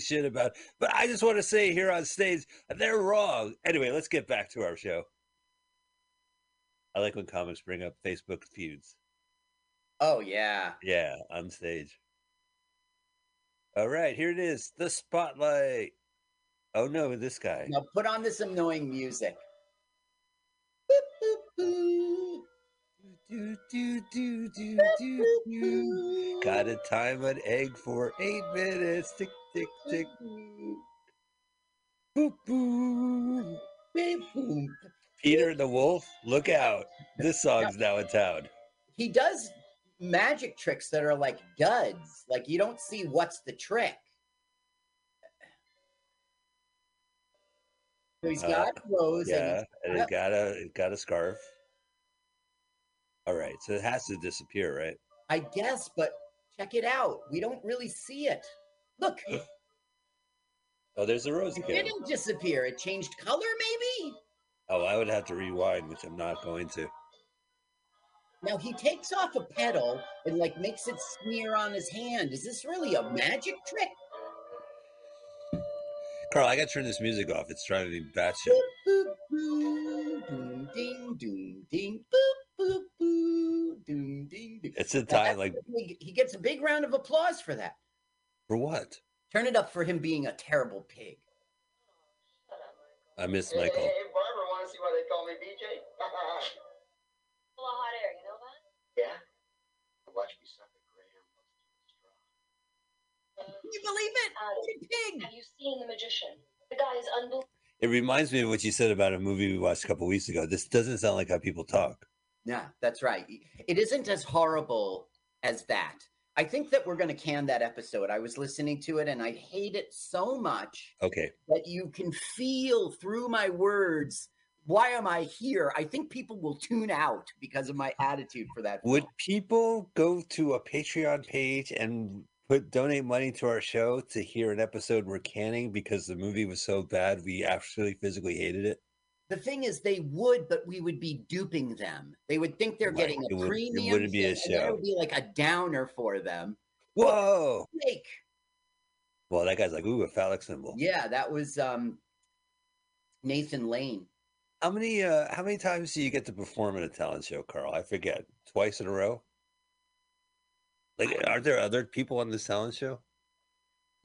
shit about. But I just want to say here on stage, they're wrong. Anyway, let's get back to our show. I like when comics bring up Facebook feuds. Oh yeah. Yeah, on stage. All right, here it is. The spotlight. Oh no, this guy. Now put on this annoying music. Do, do, do, do, do, do. Gotta time an egg for eight minutes. Tick, tick, tick. Boop, boop. Peter the Wolf, look out. This song's now in town. He does magic tricks that are like duds. Like you don't see what's the trick. So he's got Uh, Rose Yeah, and and it got a it got a scarf. All right, so it has to disappear, right? I guess, but check it out. We don't really see it. Look, Oh, there's a rose it again. didn't disappear. It changed color, maybe? Oh, I would have to rewind, which I'm not going to. Now he takes off a petal and like makes it smear on his hand. Is this really a magic trick? Carl, I got to turn this music off. It's driving me batshit. Boop, boop, boo, doom, ding, doom, ding, boop, boop, boo, doom, ding, ding. It's a time like big- he gets a big round of applause for that. For what? Turn it up for him being a terrible pig. I miss Hey, Michael. Hey, hey, Barbara, want to see why they call me BJ? Full of hot air, you know that? yeah. Watch me suck a graham close to the straw. Um, Can you believe it? Uh, what pig! Have you seen The Magician? The guy is unbelievable. It reminds me of what you said about a movie we watched a couple weeks ago. This doesn't sound like how people talk. Yeah, that's right. It isn't as horrible as that. I think that we're going to can that episode. I was listening to it and I hate it so much Okay. that you can feel through my words. Why am I here? I think people will tune out because of my attitude for that. Would people go to a Patreon page and put donate money to our show to hear an episode we're canning because the movie was so bad we actually physically hated it? The thing is, they would, but we would be duping them. They would think they're Right, getting it a would- it wouldn't be a thing, and then show. It would be like a downer for them. Whoa! Fake. Well, that guy's like, ooh, a phallic symbol. Yeah, that was um, Nathan Lane. How many uh how many times do you get to perform at a talent show, Carl? I forget. Twice in a row? Like are there other people on this talent show?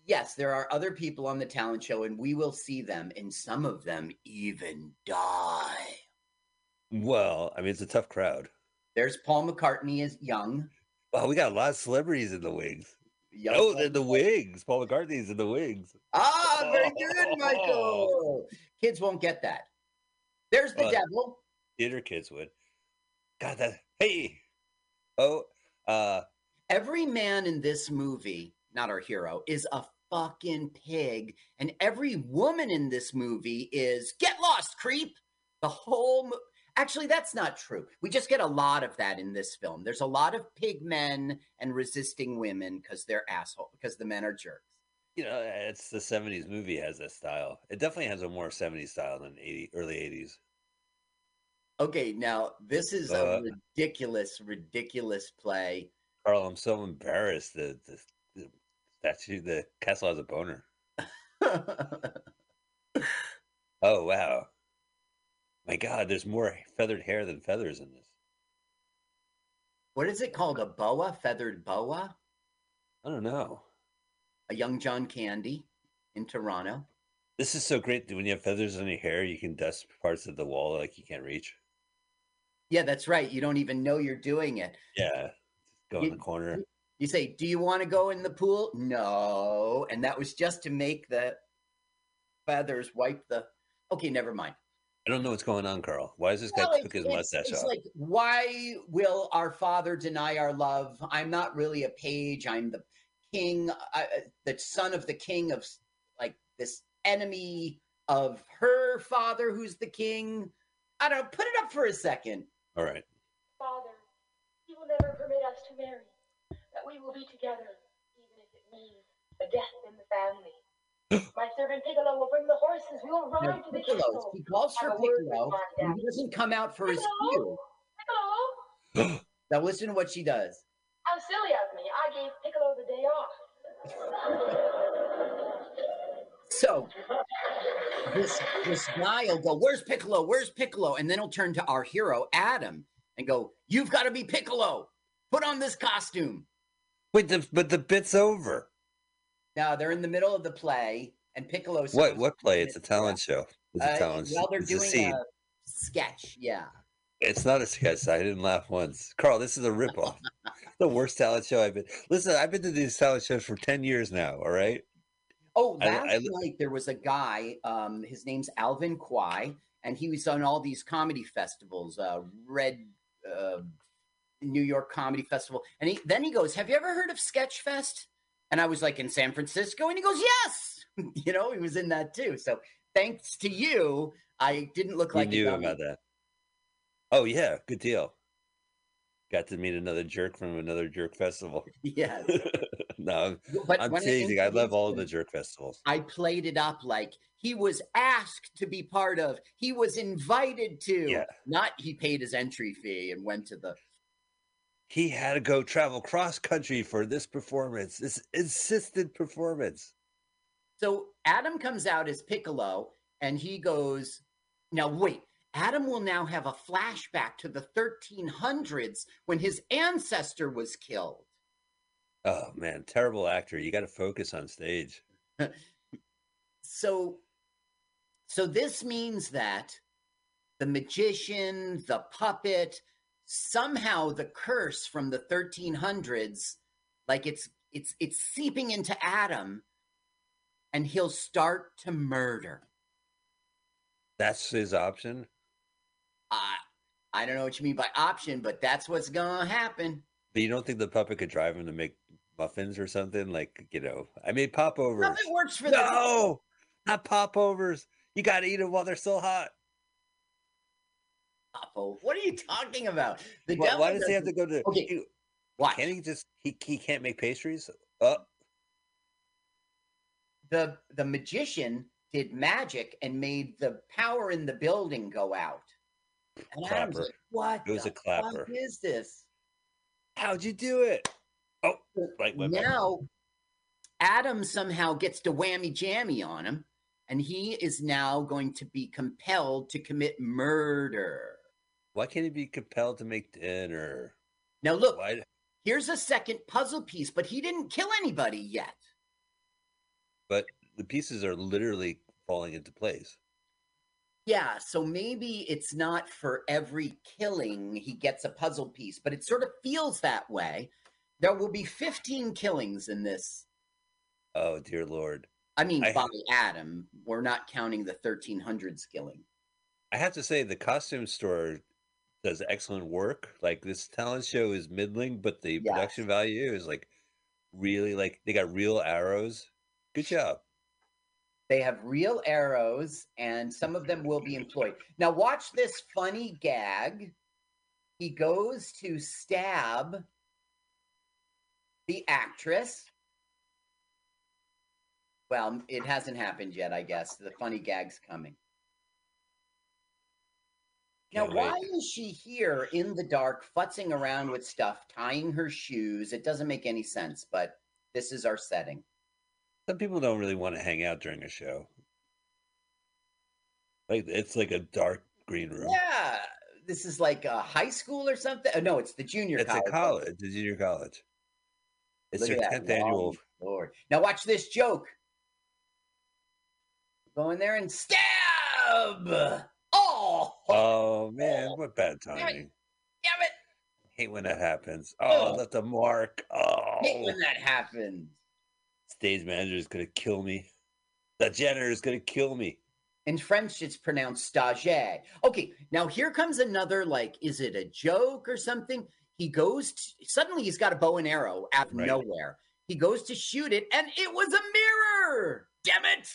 Yes, there are other people on the talent show, and we will see them, and some of them even die. Well, I mean it's a tough crowd. There's Paul McCartney as young. Well, we got a lot of celebrities in the wings. young Oh, Paul they're the wigs. Paul McCartney's in the wigs. Ah, very good, Michael. Kids won't get that. There's the Well, devil. Theater kids would. God, that hey. Oh, uh, Every man in this movie, not our hero, is a fucking pig, and every woman in this movie is get lost, creep. The whole. Mo- Actually, that's not true. We just get a lot of that in this film. There's a lot of pig men and resisting women because they're asshole because the men are jerks. you know, it's the '70s movie has that style. It definitely has a more '70s style than 80 early '80s. Okay, now this is Uh, a ridiculous, ridiculous play. Carl, I'm so embarrassed. The, the statue, the castle has a boner. Oh wow, my God! There's more feathered hair than feathers in this. what is it called? A boa, feathered boa? I don't know. A young John Candy in Toronto. This is so great when you have feathers on your hair, you can dust parts of the wall like you can't reach. Yeah, that's right. You don't even know you're doing it. Yeah, go in the corner. You say, Do you want to go in the pool? No. And that was just to make the feathers wipe the. Okay, never mind. I don't know what's going on, Carl. Why is this guy Well, took his it's- mustache it's off? like, why will our father deny our love? I'm not really a page. I'm the king, uh, the son of the king of like this enemy of her father, who's the king. I don't know. Put it up for a second. All right. Father, he will never permit us to marry. We will be together, even if it means a death in the family. My servant Piccolo will bring the horses. We will No, ride to the Piccolo. castle. He calls for Piccolo. and. He doesn't come out for his cue. Piccolo, Now listen to what she does. how silly of me. I gave Piccolo the day off. So this this guy will go, "Where's Piccolo? Where's Piccolo?" And then he'll turn to our hero Adam and go, "You've got to be Piccolo. Put on this costume." Wait, the, but the bit's over. Now they're in the middle of the play, and Piccolo. What? What play? It's a talent show. It's a Uh, talent. well, they're a doing scene. a sketch. Yeah. It's not a sketch. I didn't laugh once. Carl, this is a ripoff. the worst talent show I've been. Listen, I've been to these talent shows for ten years now. All right. Oh, I- last I- night there was a guy. Um, his name's Alvin Kwai, and he was on all these comedy festivals. Uh, Red uh, New York Comedy Festival, and he then he goes, "Have you ever heard of Sketchfest?" And I was like, "In San Francisco," and he goes, "Yes." you know, he was in that too. So thanks to you, I didn't look You like a knew about that. Oh yeah, good deal. Got to meet another jerk from another jerk festival. Yes, no, but I'm teasing. I love all of the jerk festivals. I played it up like he was asked to be part of, he was invited to, Yeah. not he paid his entry fee and went to the. He had to go travel cross country for this performance. This insistent performance. So Adam comes out as Piccolo and he goes, Now wait, Adam will now have a flashback to the 1300s when his ancestor was killed. Oh man, terrible actor. You got to focus on stage. So, so this means that the magician, the puppet, somehow the curse from the 1300s, like it's it's it's seeping into Adam, and he'll start to murder. That's his option. I I don't know what you mean by option, but that's what's gonna happen. But you don't think the puppet could drive him to make muffins or something? Like, you know, I made popovers. Nothing works for the No, not popovers. You got to eat them while they're still hot. What are you talking about? The Why, devil why does he have to go to? Okay, he- Watch. Can't he just? He, he can't make pastries. Oh, the the magician did magic and made the power in the building go out. And Adam's Clapper. like, what It was a clapper. is this? how'd you do it? Oh, back. now Adam somehow gets to whammy jammy on him, and he is now going to be compelled to commit murder. Why can't he be compelled to make dinner? Now look, Why? here's a second puzzle piece, but he didn't kill anybody yet. But the pieces are literally falling into place. Yeah, so maybe it's not for every killing he gets a puzzle piece, but it sort of feels that way. There will be 15 killings in this. Oh dear lord! I mean, I- by Adam, we're not counting the 1300s killing. I have to say the costume store does excellent work. Like this talent show is middling, but the Yes. production value is like really like they got real arrows. Good job. They have real arrows, and some of them will be employed. Now, watch this funny gag. He goes to stab the actress. Well, it hasn't happened yet, I guess. The funny gag's coming. Now, why is she here in the dark, futzing around with stuff, tying her shoes? It doesn't make any sense, but this is our setting. Some people don't really want to hang out during a show. Like it's like a dark green room. Yeah, this is like a high school or something. Oh, no, it's the junior it's college. a college, it's a junior college. It's Look their tenth annual. Lord. Now watch this joke. Go in there and stab. Oh, Oh man, what bad timing! damn it! Hate when that happens. Oh, Ugh. that's a mark. Oh, Hate when that happens. stage manager is gonna kill me. The janitor is gonna kill me. In French, it's pronounced stage. Okay, now here comes another like, is it a joke or something? He goes to, suddenly he's got a bow and arrow out of Right. nowhere. He goes to shoot it, and it was a mirror. Damn it!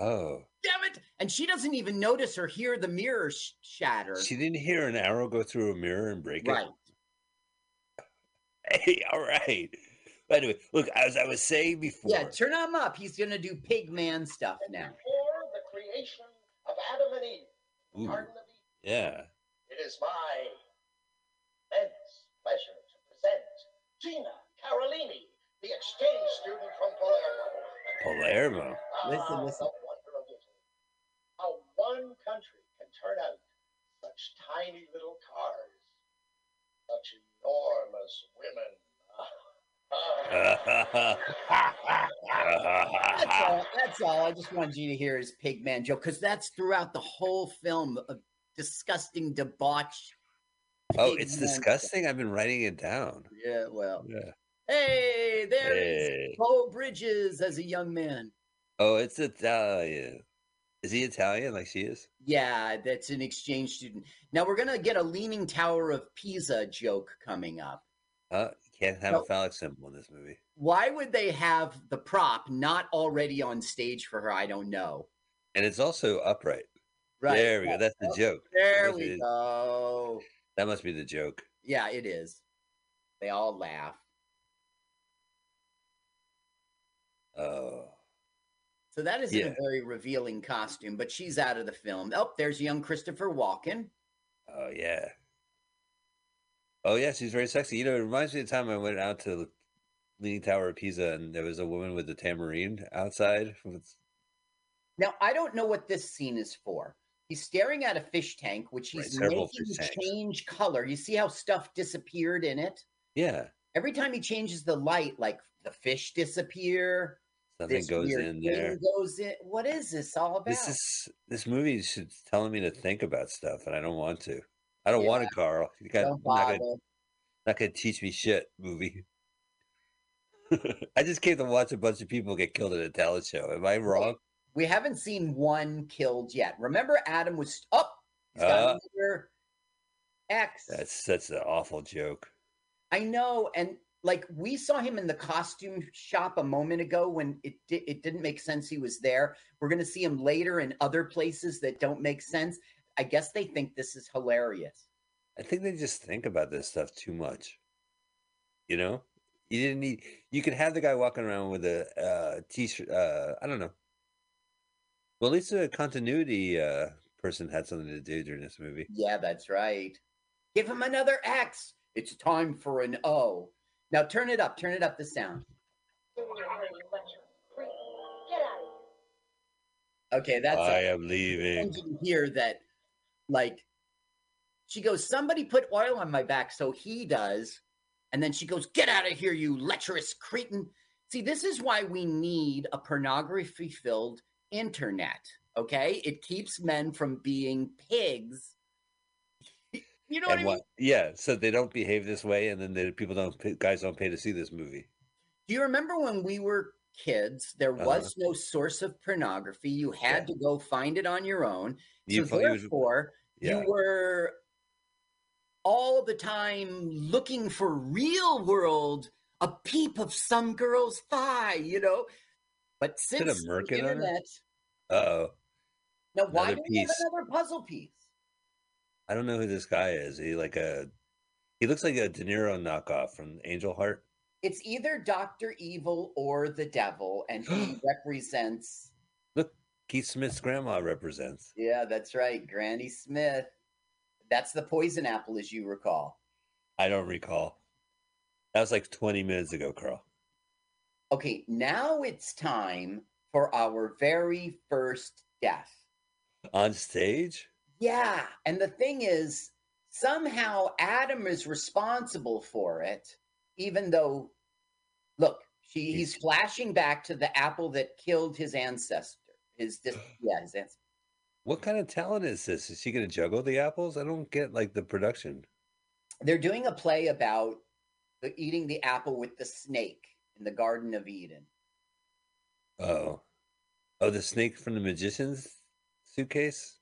Oh, Damn it! And she doesn't even notice or hear the mirror sh- shatter. she didn't hear an arrow go through a mirror and break right. it. Hey, all right. By the way, look, as I was saying before, Yeah, turn him up. He's gonna do pig man stuff now. before the creation of Adam and Eve, Ooh, Garden of Eden, yeah, it is my immense pleasure to present Gina Carolini, the exchange student from Palermo. Palermo. Ah, Listen, listen. The tiny little cars. Such enormous women. That's all. That's all. I just wanted you to hear his pigman joke because that's throughout the whole film. A disgusting debauch. oh, it's pigman disgusting. I've been writing it down. Yeah. Well. Yeah. Hey, there Hey. Beau Bridges as a young man. Oh, it's Italian. Is he Italian like she is? Yeah, that's an exchange student. Now we're gonna get a Leaning Tower of Pisa joke coming up. Uh, can't have No. a phallic symbol in this movie. Why would they have the prop not already on stage for her? I don't know. And it's also upright. Right. There we go. That's the Oh, joke. There we go. That must be the joke. Yeah, it is. They all laugh. Oh. So that isn't Yeah. a very revealing costume, but she's out of the film. Oh, there's young Christopher Walken. Oh yeah. Oh yeah, she's very sexy. You know, it reminds me of the time I went out to the Leaning Tower of Pisa and there was a woman with a tambourine outside. Now, I don't know what this scene is for. He's staring at a fish tank, which he's several making change color. You see how stuff disappeared in it? yeah, Every time he changes the light, like the fish disappear. Something this goes in there. Goes in. What is this all about? This is this movie is telling me to think about stuff, and I don't want to. I don't want Yeah. to, Carl. You got, don't you're not, gonna, not gonna teach me shit, movie. I just came to watch a bunch of people get killed at a talent show. Am I wrong? We haven't seen one killed yet. Remember, Adam was up. He's Uh, X. That's such an awful joke. I know, and like we saw him in the costume shop a moment ago when it di- it didn't make sense he was there. We're gonna see him later in other places that don't make sense. I guess they think this is hilarious. I think they just think about this stuff too much. You know, you didn't need. You could have the guy walking around with a uh, t-shirt. Uh, I don't know. Well, at least a continuity uh, person had something to do during this movie. Yeah, that's right. Give him another X. It's time for an O. Now turn it up. Turn it up. The sound. Get out of here. Okay, that's I am leaving. And you can hear that, like, she goes, Somebody put oil on my back, so he does. And then she goes, Get out of here, you lecherous cretin. See, this is why we need a pornography filled internet. Okay. It keeps men from being pigs. You know what I what? mean? Yeah, so they don't behave this way, and then the people don't. pay- Guys don't pay to see this movie. Do you remember when we were kids? There Uh-huh. was no source of pornography. You had to go find it on your own. You, so fo- you would- therefore, yeah, you were all the time looking for real world a peep of some girl's thigh, you know. But since the internet, uh-oh. now why do we have another puzzle piece? I don't know who this guy is. He like a. He looks like a De Niro knockoff from Angel Heart. It's either Doctor Evil or the Devil, and he represents. Look, Keith Smith's grandma represents. Yeah, that's right, Granny Smith. That's the poison apple, as you recall. I don't recall. That was like 20 minutes ago, Carl. Okay, now it's time for our very first death. On stage? Yeah. And the thing is, somehow Adam is responsible for it, even though, look, she, he's flashing back to the apple that killed his ancestor. His, dis- yeah, his ancestor. What kind of talent is this? Is she going to juggle the apples? I don't get like the production. They're doing a play about the, eating the apple with the snake in the Garden of Eden. Oh. Oh, the snake from the magician's suitcase?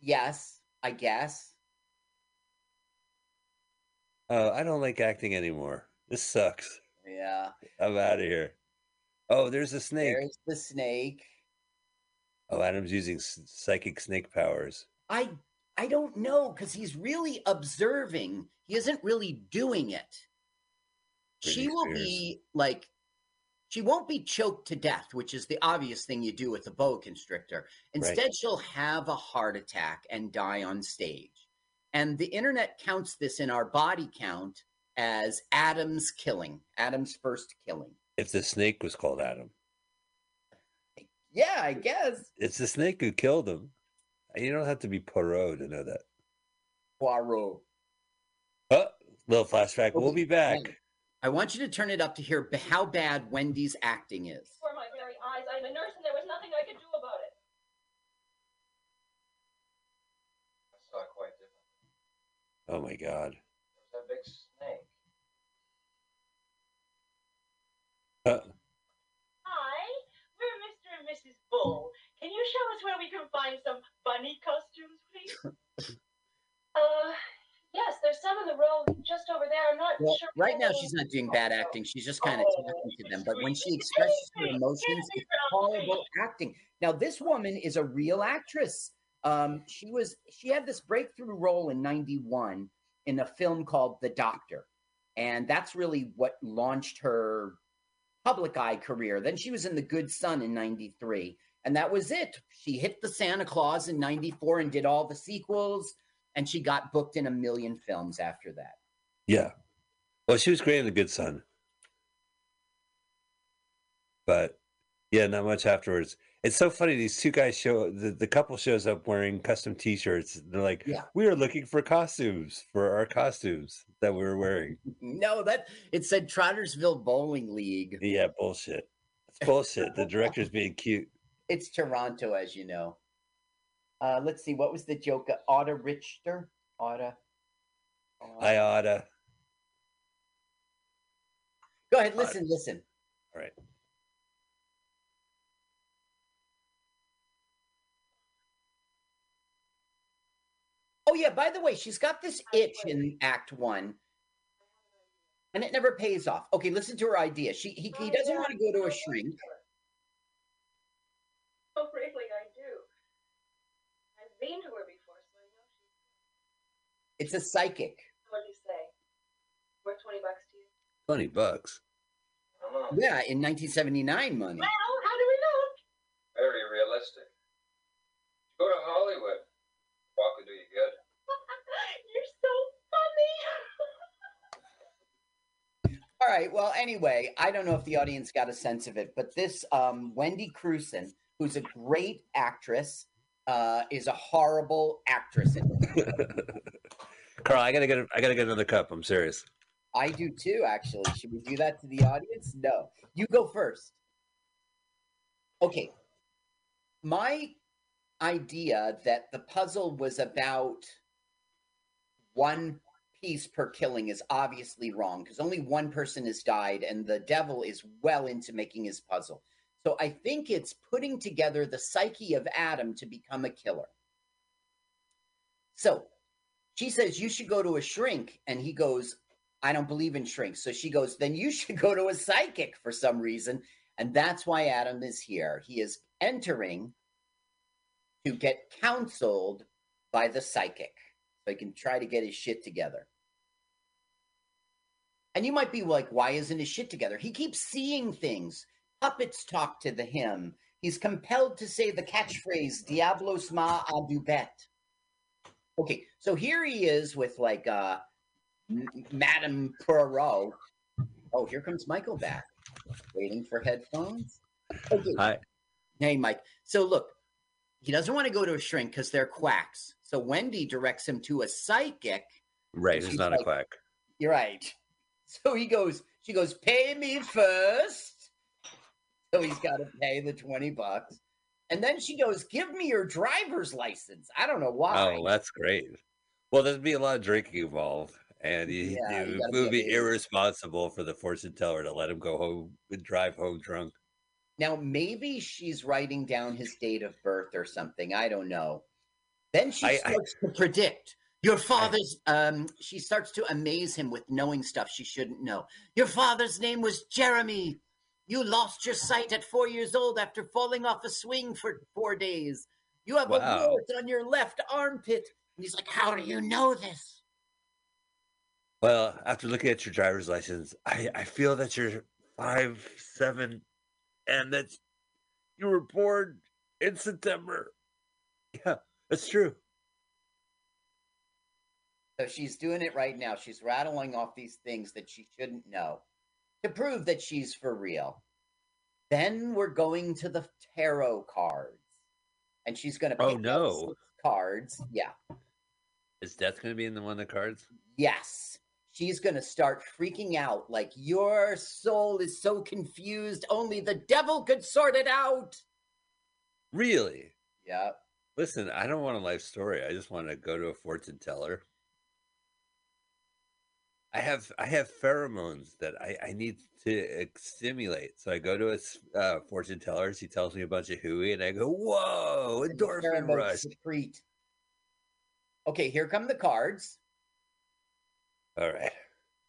Yes, I guess. Oh, I don't like acting anymore. This sucks. Yeah. I'm out of here. Oh, there's a snake. There's the snake. Oh, Adam's using psychic snake powers. I I don't know because he's really observing. He isn't really doing it. she Britney will be like, she won't be choked to death, which is the obvious thing you do with a boa constrictor. Instead, she'll have a heart attack and die on stage. And the internet counts this in our body count as Adam's killing, Adam's first killing. If the snake was called Adam, Yeah, I guess. it's the snake who killed him. You don't have to be Poirot to know that. Poirot. Oh, little flashback. We'll be back. Hang on. I want you to turn it up to hear how bad Wendy's acting is. Before my very eyes, I'm a nurse and there was nothing I could do about it. I saw it quite different. Oh my god. There's that big snake. Uh, Hi, we're Mr. and Mrs. Bull. Can you show us where we can find some bunny costumes, please? uh, yes, there's some in the row just over there. I'm not Well, sure. right now she's not doing bad acting. She's just kind of talking to them. But when she expresses her emotions, it's horrible acting. Now, this woman is a real actress. Um, she was she had this breakthrough role in '91 in a film called The Doctor, and that's really what launched her public eye career. Then she was in The Good Son in '93, and that was it. She hit the Santa Claus in '94 and did all the sequels, and she got booked in a million films after that. yeah. Well, she was great in The Good Son. But yeah, not much afterwards. It's so funny. These two guys show the, the couple shows up wearing custom T-shirts. They're like, Yeah. "We are looking for costumes for our costumes that we were wearing." No, that it said Trottersville Bowling League. Yeah, bullshit. It's bullshit. the director's being cute. It's Toronto, as you know. Uh, let's see, what was the joke? Otta Richter? Otta. I oughta. Go ahead, listen, listen. All right. Oh yeah, by the way, she's got this itch in Act One, and it never pays off. Okay, listen to her idea. She he, he doesn't want to go to a shrink. Oh, really, I do. I've been to her before, so I know she's. It's a psychic. What do you say? Worth 20 bucks to you? Twenty bucks. I don't know. Yeah, in 1979 money. Well, how do we know? Very realistic. Go to Hollywood. Walk will do you good. You're so funny. All right. Well, anyway, I don't know if the audience got a sense of it, but this um, Wendy Crewson, who's a great actress, uh, is a horrible actress. Carl, I gotta get. a- I gotta get another cup. I'm serious. I do too, actually. Should we do that to the audience? No. You go first. Okay. My idea that the puzzle was about one piece per killing is obviously wrong because only one person has died and the devil is well into making his puzzle. So I think it's putting together the psyche of Adam to become a killer. So she says, You should go to a shrink. And he goes, I don't believe in shrinks. So she goes, then you should go to a psychic for some reason. And that's why Adam is here. He is entering to get counseled by the psychic so he can try to get his shit together. And you might be like, why isn't his shit together? He keeps seeing things. Puppets talk to the him. He's compelled to say the catchphrase, Diablos ma adubet. Okay, so here he is with like uh M- Madame Poirot. Oh, here comes Michael back. Waiting for headphones. Okay. Hi. Hey, Mike. So look, he doesn't want to go to a shrink because they're quacks. So Wendy directs him to a psychic. Right. He's not a quack. You're right. So he goes, she goes, pay me first. So he's got to pay the 20 bucks. And then she goes, give me your driver's license. I don't know why. Oh, that's great. Well, there'd be a lot of drinking involved, and you, Yeah, you it would be irresponsible for the fortune teller to let him go home and drive home drunk. Now, maybe she's writing down his date of birth or something. I don't know. Then she I- I- starts to predict your father's. um, she starts to amaze him with knowing stuff she shouldn't know. Your father's name was Jeremy. You lost your sight at four years old after falling off a swing for four days. You have a Wow. wart on your left armpit. And he's like, How do you know this? Well, after looking at your driver's license, I, I feel that you're five seven, and that you were born in September. Yeah, that's true. So she's doing it right now. She's rattling off these things that she shouldn't know to prove that she's for real. Then we're going to the tarot cards. And she's going to Oh, no. cards. Yeah. Is death going to be in the one of the cards? Yes. She's going to start freaking out like your soul is so confused, only the devil could sort it out. Really? Yeah. Listen, I don't want a life story. I just want to go to a fortune teller. I have I have pheromones that I, I need to stimulate. So I go to a uh, fortune teller. She tells me a bunch of hooey, and I go, "Whoa, endorphin rush!" secrete. Okay, here come the cards. All right.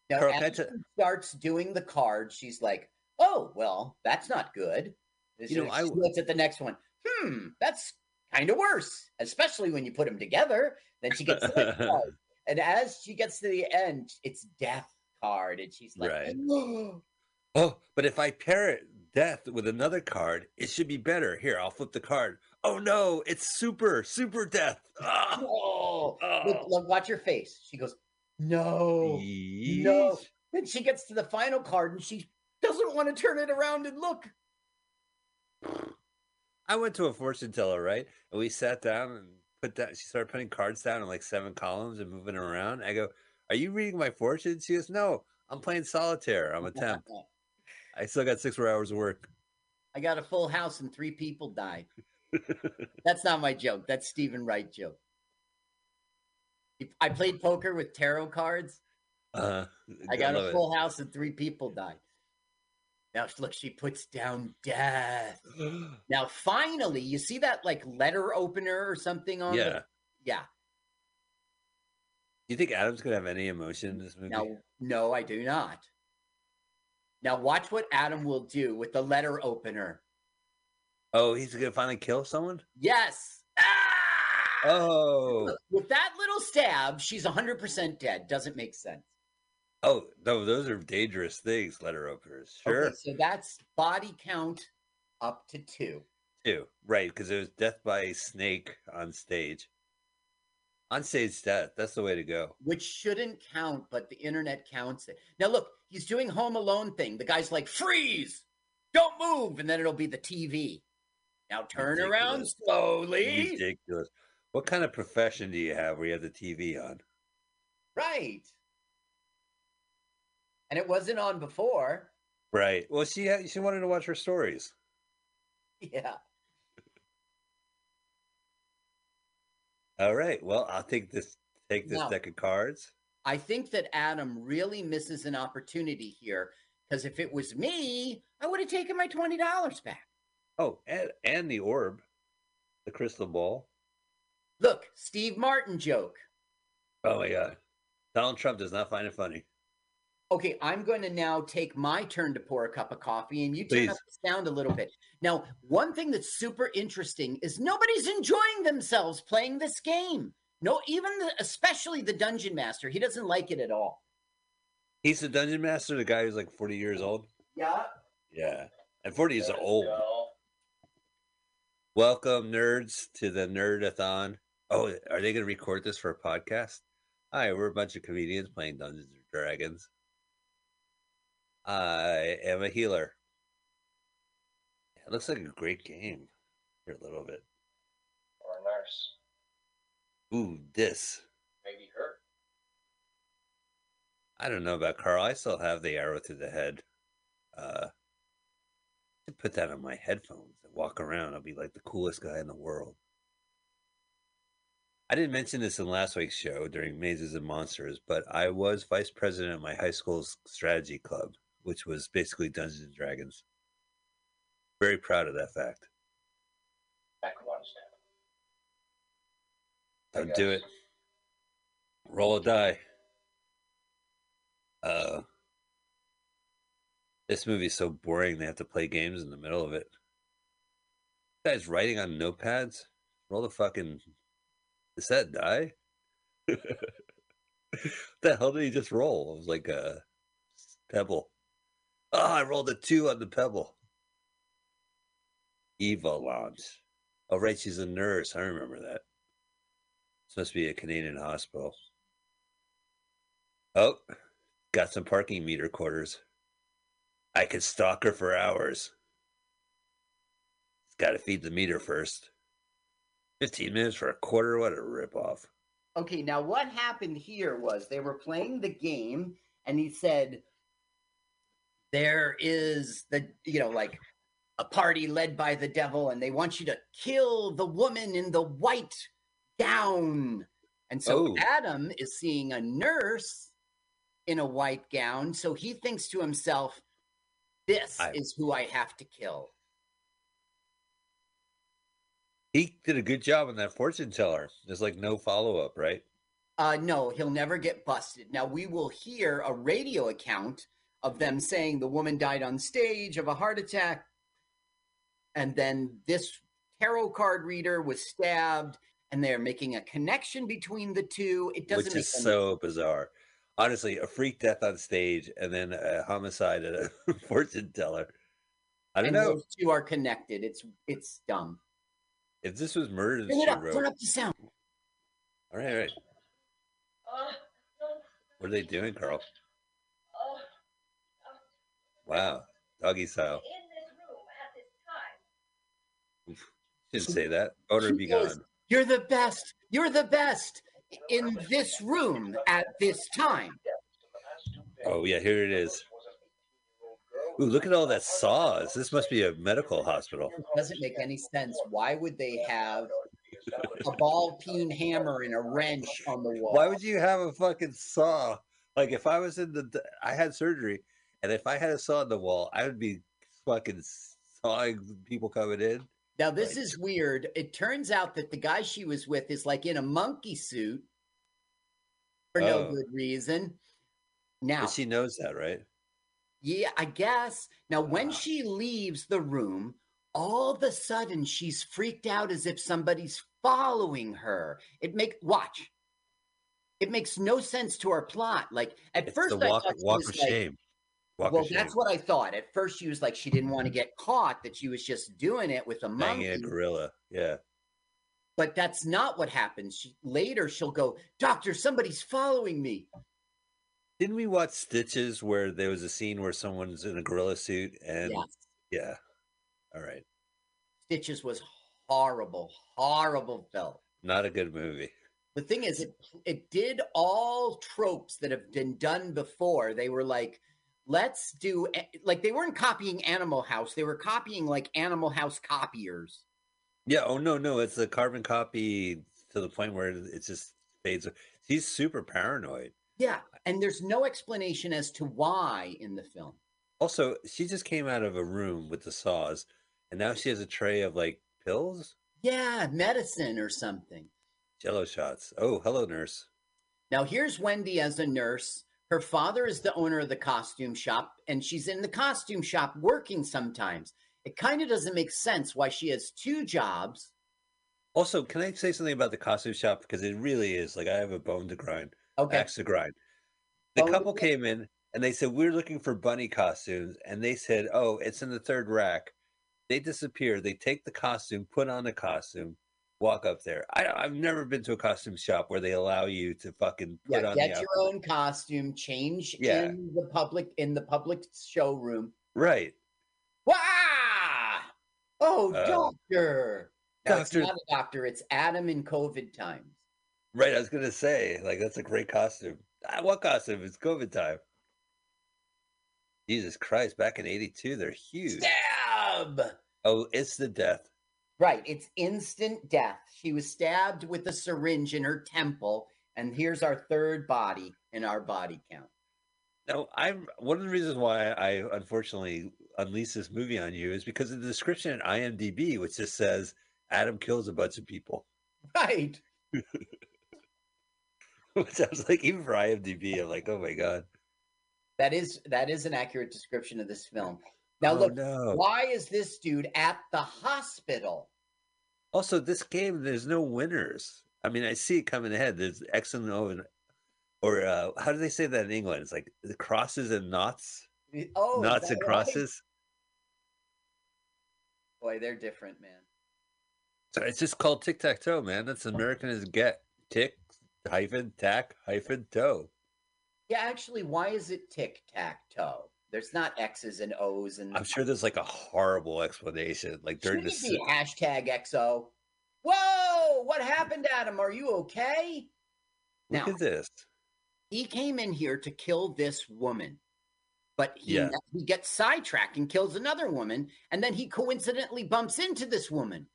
Now, Carl, as can I t- starts doing the cards, she's like, "Oh, well, that's not good." You know, I she looks at the next one. Hmm, that's kind of worse, especially when you put them together. Then she gets the next card, and as she gets to the end, it's death card, and she's like, Right. "Oh, Oh, but if I pair it death with another card, it should be better. Here, I'll flip the card. Oh no, it's super, super death. Ah, no!" oh. Look, look, watch your face. She goes, "No." No. Then she gets to the final card, and she doesn't want to turn it around and look. I went to a fortune teller, right? And we sat down and put that. She started putting cards down in like seven columns and moving them around. I go, "Are you reading my fortune?" She goes, "No, I'm playing solitaire. I'm a temp. I still got six more hours of work." I got a full house and three people died. That's not my joke. That's Steven Wright joke. I played poker with tarot cards. Uh, I got a it. full house and three people died. Now look, she puts down death. Now finally, you see that like letter opener or something on yeah. the yeah. Do you think Adam's gonna have any emotion in this movie? Now no, I do not. Now watch what Adam will do with the letter opener. Oh, he's gonna finally kill someone. Yes. Ah! Oh, with that little stab, she's 100% dead. Doesn't make sense. Oh, no, those are dangerous things. Letter openers, sure, Okay, so that's body count up to two. Two, Right, because it was death by snake on stage. On stage death. That's the way to go. which shouldn't count, but the internet counts it. Now look, he's doing Home Alone thing. The guy's like, freeze, don't move, and then it'll be the TV. Now turn around slowly. Ridiculous. What kind of profession do you have where you have the TV on? Right. And it wasn't on before. Right. Well, she had, she wanted to watch her stories. Yeah. All right. Well, I'll take this take this Now- deck of cards. I think that Adam really misses an opportunity here because if it was me, I would have taken my $20 back. Oh, and and the orb, the crystal ball. Look, Steve Martin joke. Oh my god. Donald Trump does not find it funny. Okay, I'm going to now take my turn to pour a cup of coffee and you turn up the sound a little bit. Now, one thing that's super interesting is nobody's enjoying themselves playing this game. No, even the, especially the dungeon master, he doesn't like it at all. He's the dungeon master, the guy who's like 40 years old. Yeah. Yeah. And 40 is Let's old. go. Welcome, nerds, to the Nerdathon. Oh, are they going to record this for a podcast? Hi, we're a bunch of comedians playing Dungeons and Dragons. I am a healer. It looks like a great game for a little bit. Or a nurse. Ooh, this. Maybe her. I don't know about Carl. I still have the arrow to the head. Uh, to put that on my headphones and walk around, I'll be like the coolest guy in the world. I didn't mention this in last week's show during Mazes and Monsters, but I was vice president of my high school's strategy club, which was basically Dungeons and Dragons. Very proud of that fact. Back one step. Do it. Roll a die. Uh, this movie's so boring. They have to play games in the middle of it. Guys writing on notepads. Roll the fucking. Is that die? what the hell did he just roll? It was like a pebble. Oh, I rolled a two on the pebble. Eva launch. Oh, right, she's a nurse. I remember that. This must be a Canadian hospital. Oh, got some parking meter quarters. I could stalk her for hours. Got to feed the meter first. 15 minutes for a quarter? What a ripoff. Okay, now what happened here was they were playing the game, and he said, There is the, you know, like a party led by the devil, and they want you to kill the woman in the white gown. And so Oh. Adam is seeing a nurse in a white gown. So he thinks to himself, This I- is who I have to kill. He did a good job on that fortune teller. There's like no follow up, right? Uh, no, he'll never get busted. Now we will hear a radio account of them saying the woman died on stage of a heart attack, and then this tarot card reader was stabbed, and they're making a connection between the two. It doesn't Which is so bizarre. Honestly, a freak death on stage and then a homicide at a fortune teller. I don't and know those two are connected. It's it's dumb. if this was murder. Turn it up. wrote. Turn up the sound. All right, all right. What are they doing, Carl? Wow, doggy style. in this room i didn't say that. Boner She be goes, gone. You're the best. You're the best in this room at this time. Oh yeah, here it is. Ooh, look at all that saws. This must be a medical hospital. It doesn't make any sense. Why would they have a ball peen hammer and a wrench on the wall? Why would you have a fucking saw? Like if I was in the, I had surgery, and if I had a saw in the wall, I would be fucking sawing people coming in. Now this Right. is weird. It turns out that the guy she was with is like in a monkey suit for no Oh. good reason. Now, But she knows that, right? yeah, I guess. Now, when Ah. she leaves the room, all of a sudden she's freaked out as if somebody's following her. It make watch. It makes no sense to our plot. Like at first, the I walk, thought walk of like, shame. Walk well, that's what I thought. At first, she was like she didn't want to get caught; that she was just doing it with a monkey. A gorilla. Yeah. But that's not what happens. She, later, she'll go, "Doctor, somebody's following me." Didn't we watch Stitches where there was a scene where someone's in a gorilla suit and Yes. yeah. All right. Stitches was horrible, horrible film. Not a good movie. The thing is, it it did all tropes that have been done before. They were like, let's do like they weren't copying Animal House; they were copying like Animal House copiers. Yeah. Oh no, no, it's a carbon copy to the point where it just fades. He's super paranoid. Yeah, and there's no explanation as to why in the film. Also, she just came out of a room with the saws, and now she has a tray of like pills, Yeah, medicine or something. Jello shots. Oh, hello, nurse. Now, here's Wendy as a nurse. Her father is the owner of the costume shop, and she's in the costume shop working sometimes. It kind of doesn't make sense why she has two jobs. Also, can I say something about the costume shop because it really is like I have a bone to grind. Okay. axe to grind. The Bone couple came in and they said, We're looking for bunny costumes. And they said, Oh, it's in the third rack. They disappear. They take the costume, put on the costume, walk up there. I, I've never been to a costume shop where they allow you to fucking put Yeah, on get your own costume, change Yeah. in the public in the public showroom. Right. Wah! Oh, Uh, doctor. No, doctor- it's not a doctor. It's Adam in COVID times. Right. I was going to say, like, that's a great costume. Ah, what costume? It's COVID time. Jesus Christ. Back in 82, they're huge. Stab. Oh, it's the death. Right. It's instant death. She was stabbed with a syringe in her temple. And here's our third body in our body count. Now, I'm one of the reasons why I unfortunately unleashed this movie on you is because of the description at IMDb, which just says Adam kills a bunch of people. Right. Which I was like, even for IMDb, I'm like, oh my god. That is that is an accurate description of this film. Now oh, look, no. why is this dude at the hospital? Also, this game, there's no winners. I mean, I see it coming ahead. There's X and O, and, or uh, how do they say that in England? It's like the crosses and knots, Oh, knots and right? crosses. Boy, they're different, man. So it's just called tic tac toe, man. That's American as get. Tick hyphen tack hyphen toe. Yeah, actually, why is it tic tac toe? There's not X's and O's and I'm sure there's like a horrible explanation, like during the. Shouldn't be hashtag XO. Whoa! What happened, Adam? Are you okay? Look Now, at this. he came in here to kill this woman, but he, Yeah. he gets sidetracked and kills another woman, and then he coincidentally bumps into this woman.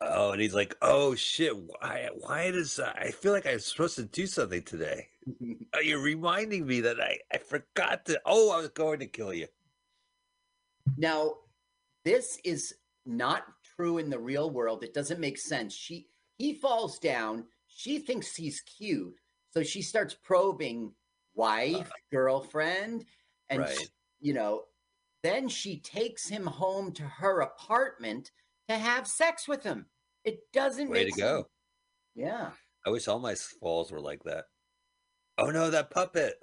Oh, and he's like, "Oh shit! Why? Why does uh, I feel like I'm supposed to do something today? Oh, you're reminding me that I I forgot to. Oh, I was going to kill you. Now, this is not true in the real world. It doesn't make sense. She he falls down. She thinks he's cute, so she starts probing uh-huh. wife, girlfriend, and Right. sh- you know, then she takes him home to her apartment to have sex with him. It doesn't Way to make go! Yeah. I wish all my falls were like that. Oh no, that puppet.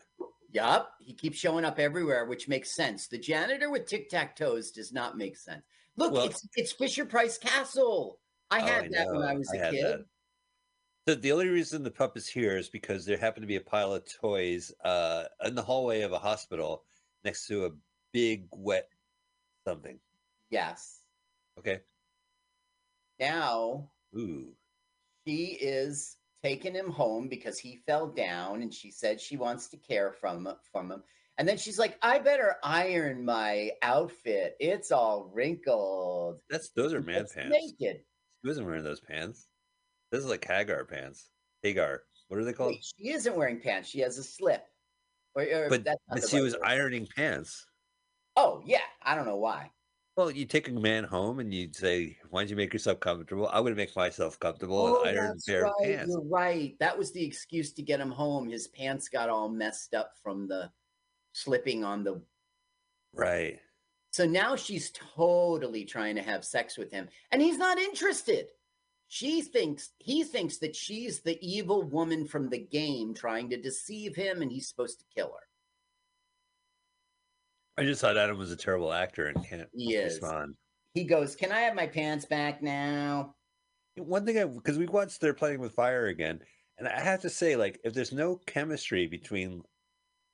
Yup. He keeps showing up everywhere, which makes sense. The janitor with tic tac toes does not make sense. Look, Well- it's it's Fisher Price Castle. I Oh, had that when. I was a had kid. that. So the only reason the puppet's here is because there happened to be a pile of toys uh, in the hallway of a hospital next to a big wet something. Yes. Okay. Now Ooh. she is taking him home because he fell down, and she said she wants to care from from him. And then she's like, "I better iron my outfit. It's all wrinkled." That's those are man gets pants. Naked. He wasn't wearing those pants. This is like Haggar pants. Haggar. What are they called? Wait, she isn't wearing pants. She has a slip. Or, or but that's not but she was ironing pants. Oh yeah, I don't know why. Well, you take a man home and you say, "Why don't you make yourself comfortable?" I'm going to make myself comfortable oh, and iron a Oh, pair right. of pants. You're right. That was the excuse to get him home. His pants got all messed up from the slipping on the. Right. So now she's totally trying to have sex with him, and he's not interested. She thinks he thinks that she's the evil woman from the game trying to deceive him, and he's supposed to kill her. I just thought Adam was a terrible actor and can't He is. respond. He goes, "Can I have my pants back now?" One thing, because we watched "They're Playing with Fire" again, and I have to say, like, if there's no chemistry between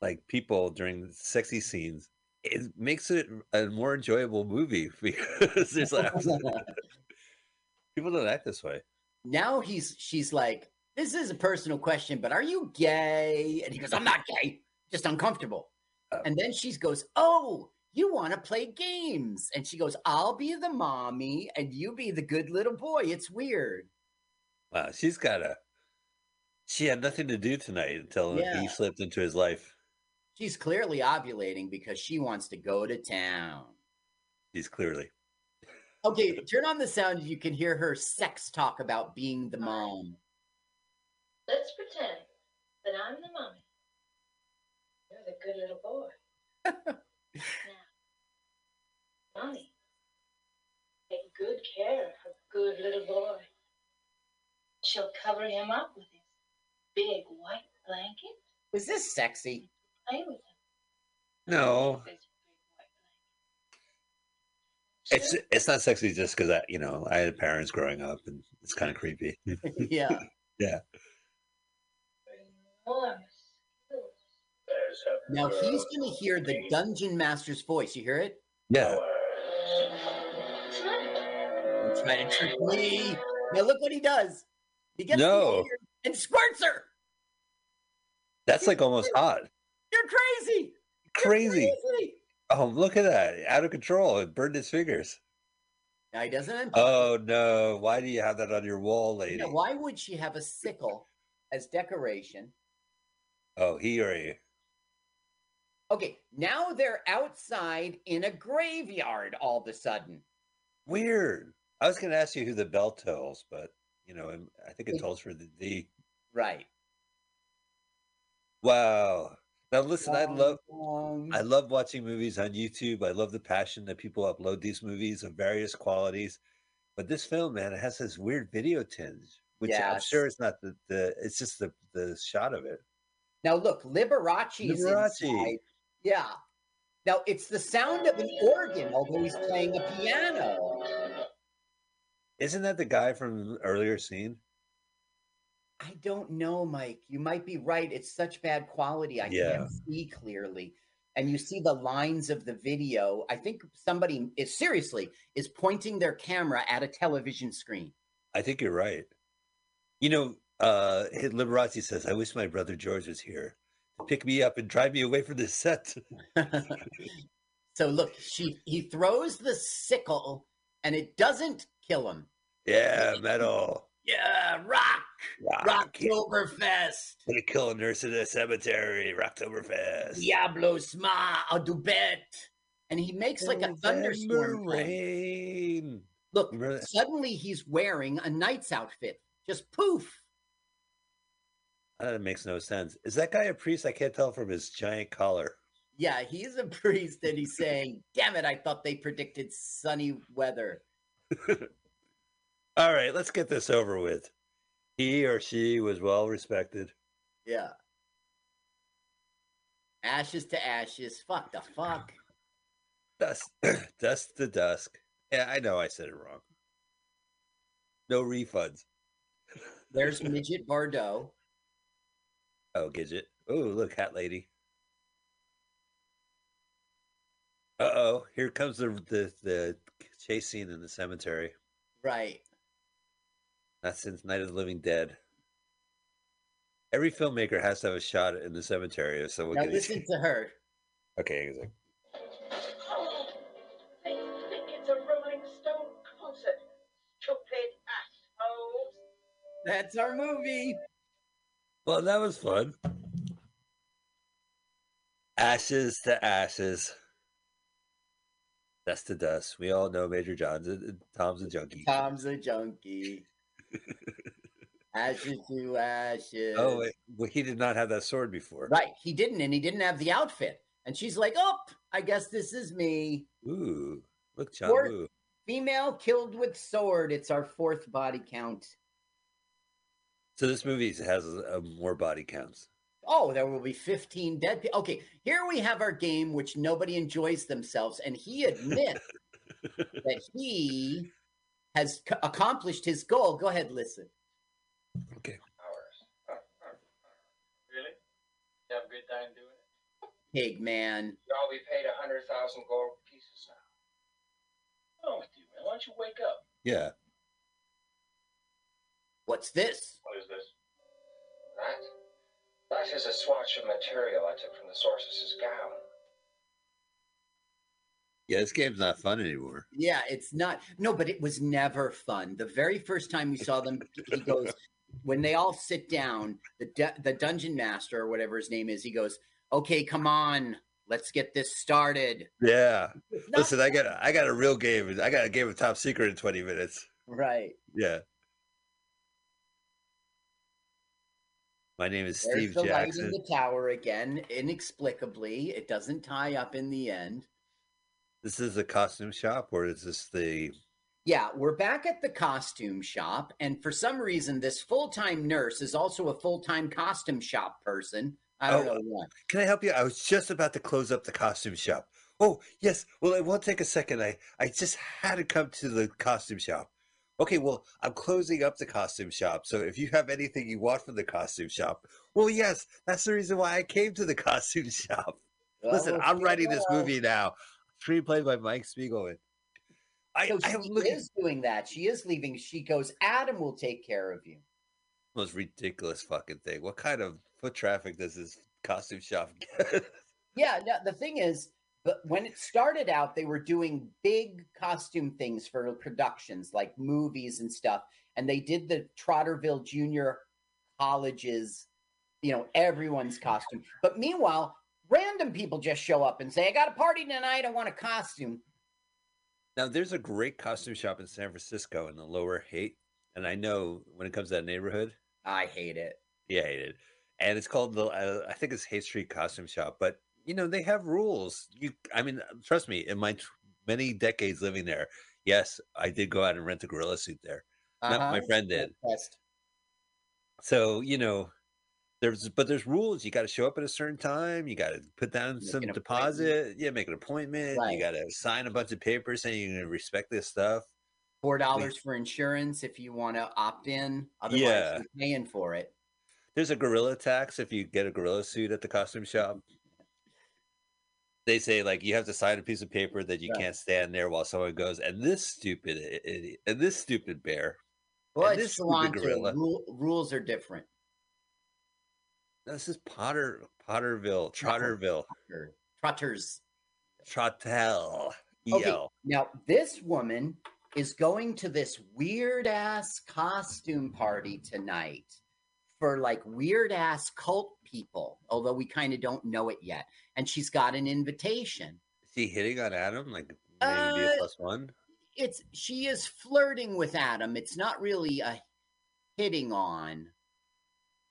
like people during sexy scenes, it makes it a more enjoyable movie because there's like people don't act this way. now he's she's like, "This is a personal question, but are you gay?" And he goes, "I'm not gay, just uncomfortable." Oh. And then she goes, "Oh, you want to play games?" And she goes, "I'll be the mommy, and you be the good little boy." It's weird. Wow, she's got a. She had nothing to do tonight until Yeah. he slipped into his life. She's clearly ovulating because she wants to go to town. He's clearly. Okay, turn on the sound. You can hear her sex talk about being the mom. Let's pretend that I'm the mommy. You're the good little boy. now, mommy, take good care of her good little boy. She'll cover him up with his big white blanket. Is this sexy? Play with him. No, This big white blanket. it's it's not sexy just because I you know I had parents growing up and it's kind of creepy. yeah. enormous skills. Now he's going to hear the dungeon master's voice. You hear it? Yeah, Don't try to trick me. Now look what he does. He gets No. and squirts her. that's like almost hot. You're crazy. You're Crazy. crazy. Oh, look at that! Out of control. It burned his fingers. Now he doesn't. Oh no! Why do you have that on your wall, her. lady? Now, why would she have a sickle as decoration? Oh, he or he. Okay, now they're outside in a graveyard all of a sudden. Weird. I was going to ask you who the bell tolls, but you know, I think it tolls for the D. Right. Wow. Now listen, I love I love watching movies on YouTube. I love the passion that people upload these movies of various qualities. But this film, man, it has this weird video tinge, which I'm sure Yes. it's not the, the it's just the the shot of it. Now look, Liberace's Liberace. inside. Yeah. Now it's the sound of an organ, although he's playing a piano. Isn't that the guy from the earlier scene? I don't know, Mike. You might be right. It's such bad quality. I Yeah. can't see clearly. And you see the lines of the video. I think somebody is seriously is pointing their camera at a television screen. I think you're right. You know, Uh, Liberace says, "I wish my brother George was here pick me up and drive me away from this set." so look, she he throws the sickle and it doesn't kill him. Yeah, metal. Yeah, rock, Rock. Rocktoberfest, Gonna kill a nurse in a cemetery. Rocktoberfest. Diablo Sma, a Dubet, and he makes like a thunderstorm. Rain. Look, suddenly he's wearing a knight's outfit. Just poof. That makes no sense. Is that guy a priest? I can't tell from his giant collar. Yeah, he's a priest and he's saying, Damn it, I thought they predicted sunny weather. All right, let's get this over with. He or she was well respected. Yeah. Ashes to ashes. Fuck the fuck. Dust, dust to dusk. Yeah, I know I said it wrong. No refunds. There's Midget Bardot. Oh, Gidget. Oh, look, hat lady. Uh oh, here comes the, the the chase scene in the cemetery. Right. That's since Night of the Living Dead. Every filmmaker has to have a shot in the cemetery of someone Now getting. listen to her. Okay, he's like, I think it's a Rolling Stone concert. Stupid assholes. That's our movie. Well, that was fun. Ashes to ashes. Dust to dust. We all know Major John's. a- Tom's a junkie. Tom's a junkie. ashes to ashes. Oh, wait. Well, he did not have that sword before. Right. He didn't, and he didn't have the outfit. And she's like, Oh, I guess this is me. Ooh, look, John Female killed with sword. It's our fourth body count. So this movie has uh, more body counts. Oh, there will be 15 dead people. Okay, here we have our game, which nobody enjoys themselves. And he admits that he has c- accomplished his goal. Go ahead, listen. Okay. hours. Really? You have a good time doing it? Pig man. You all be paid a hundred thousand gold pieces now. What's wrong with you, man? Why don't you wake up? Yeah. What is this? That? That is a swatch of material I took from the sorceress's gown. Yeah, this game's not fun anymore. Yeah, it's not. No, but it was never fun. The very first time we saw them, he goes, when they all sit down, the du- the dungeon master or whatever his name is, he goes, "Okay, come on, let's get this started." Yeah. It's not- Listen, I got I got a real game. I got a game of Top Secret in 20 minutes. right. Yeah. My name is There's Steve the light in the tower again, inexplicably. It doesn't tie up in the end. This is a costume shop, or is this the Yeah, we're back at the costume shop, and for some reason, this full time nurse is also a full time costume shop person. I don't Oh, know why. Can I help you? I was just about to close up the costume shop. Oh, yes. Well, it won't take a second. I, I just had to come to the costume shop. Okay, well, I'm closing up the costume shop. So if you have anything you want from the costume shop, well, yes, that's the reason why I came to the costume shop. Listen, I'm writing this movie now. Screenplay by Mike Spiegelman. I, So I she looking is doing that. She is leaving. She goes, Adam will take care of you. most ridiculous fucking thing. What kind of foot traffic does this costume shop get? Yeah, no, the thing is, but when it started out, they were doing big costume things for productions like movies and stuff. And they did the Trotterville Junior Colleges, you know, everyone's costume. But meanwhile, random people just show up and say, I got a party tonight. I want a costume. Now, there's a great costume shop in San Francisco in the Lower Haight, and I know when it comes to that neighborhood, I hate it. yeah, I hate it. And it's called the uh, I think it's Haight Street Costume Shop, but you know they have rules. You, I mean, trust me, in my t- many decades living there, yes, I did go out and rent a gorilla suit there. No, my Uh-huh. friend did. So you know, there's but there's rules. You got to show up at a certain time. You got to put down Make some deposit. Yeah, make an appointment. Right. You got to sign a bunch of papers saying you're going to respect this stuff. Four dollars for insurance if you want to opt in. Otherwise, Yeah. you're paying for it. There's a gorilla tax if you get a gorilla suit at the costume shop. They say like you have to sign a piece of paper that you Right. can't stand there while someone goes, and this stupid idiot, and this stupid bear Well, And this gorilla. Rule, rules are different. This is Potter Potterville, Trotterville, Trotters. Trottel. Okay, now this woman is going to this weird ass costume party tonight for like weird ass cult people, although we kind of don't know it yet. And she's got an invitation. Is he hitting on Adam? Like maybe be a Uh, plus one? It's she is flirting with Adam. It's not really a hitting on.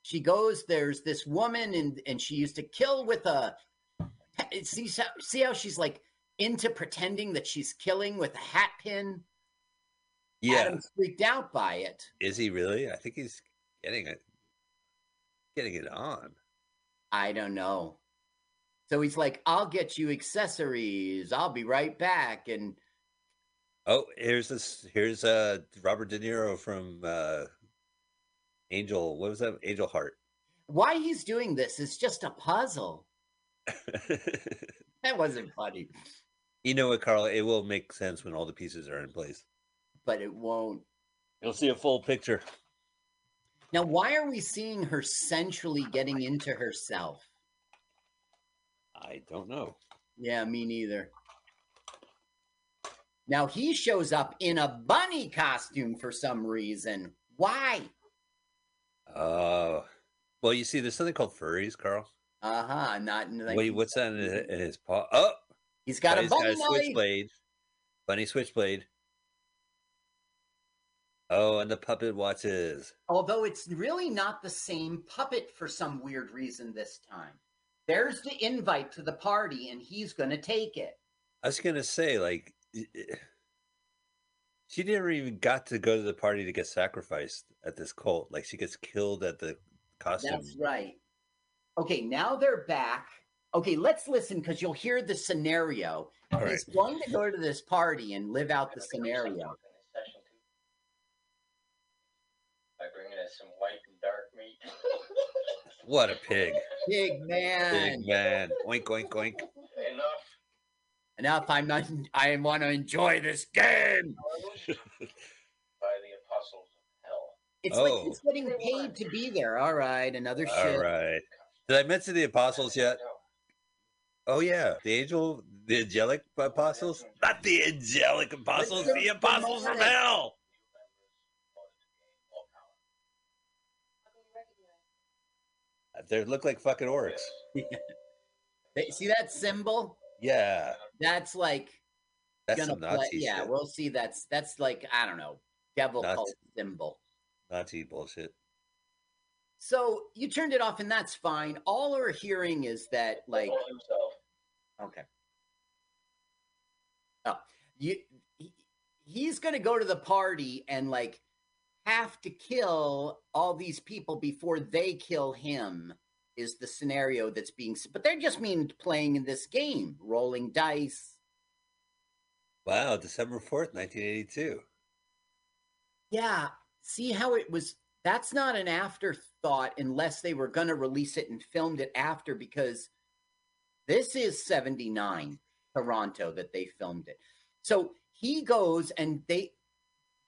She goes, there's this woman, and and she used to kill with a. See, how- see how she's like into pretending that she's killing with a hat pin. Yeah. Adam's freaked out by it. Is he really? I think he's getting it getting it on. I don't know. So he's like, I'll get you accessories. I'll be right back. And Oh, here's this here's uh Robert De Niro from uh Angel what was that? Angel Heart. why he's doing this is just a puzzle. That wasn't funny, you know what, Carl? It will make sense when all the pieces are in place. but it won't. You'll see a full picture. Now, why are we seeing her sensually getting into herself? I don't know. Yeah, me neither. Now he shows up in a bunny costume for some reason. Why? Oh, well, you see, there's something called furries, Carl. Uh huh. Not like Wait, what's that in his, in his paw? Oh, he's got a bunny got a switchblade. Bunny switchblade. Oh, and the puppet watches. Although it's really not the same puppet for some weird reason this time. There's the invite to the party, and he's going to take it. I was gonna say, like, she never even got to go to the party to get sacrificed at this cult. Like, she gets killed at the costume. That's right. Okay, now they're back. Okay, let's listen because you'll hear the scenario. All right. He's going to go to this party and live out the scenario. By some white and dark meat. What a pig! Pig man. Pig man! Oink oink oink! Enough. Enough. I'm not. I want to enjoy this game. By the apostles of hell. It's Oh. like he's getting paid to be there. All right, another All shit. right. Did I mention the apostles yet? Oh yeah, the angel, the angelic apostles, not the angelic apostles, the the apostles from hell. They look like fucking orcs. They- See that symbol? Yeah, That's like that's gonna some play. Nazi Yeah, shit. we'll see. That's that's like I don't know, devil Nazi. cult symbol. Nazi bullshit. So you turned it off, and that's fine. All we're hearing is that, like, okay, oh, you, he, he's going to go to the party and like have to kill all these people before they kill him. Is the scenario that's being, but they're just mean playing in this game, rolling dice. Wow, December fourth, nineteen eighty-two. Yeah. See how it was? That's not an afterthought unless they were going to release it and filmed it after because this is 79 Toronto that they filmed it. So he goes and they,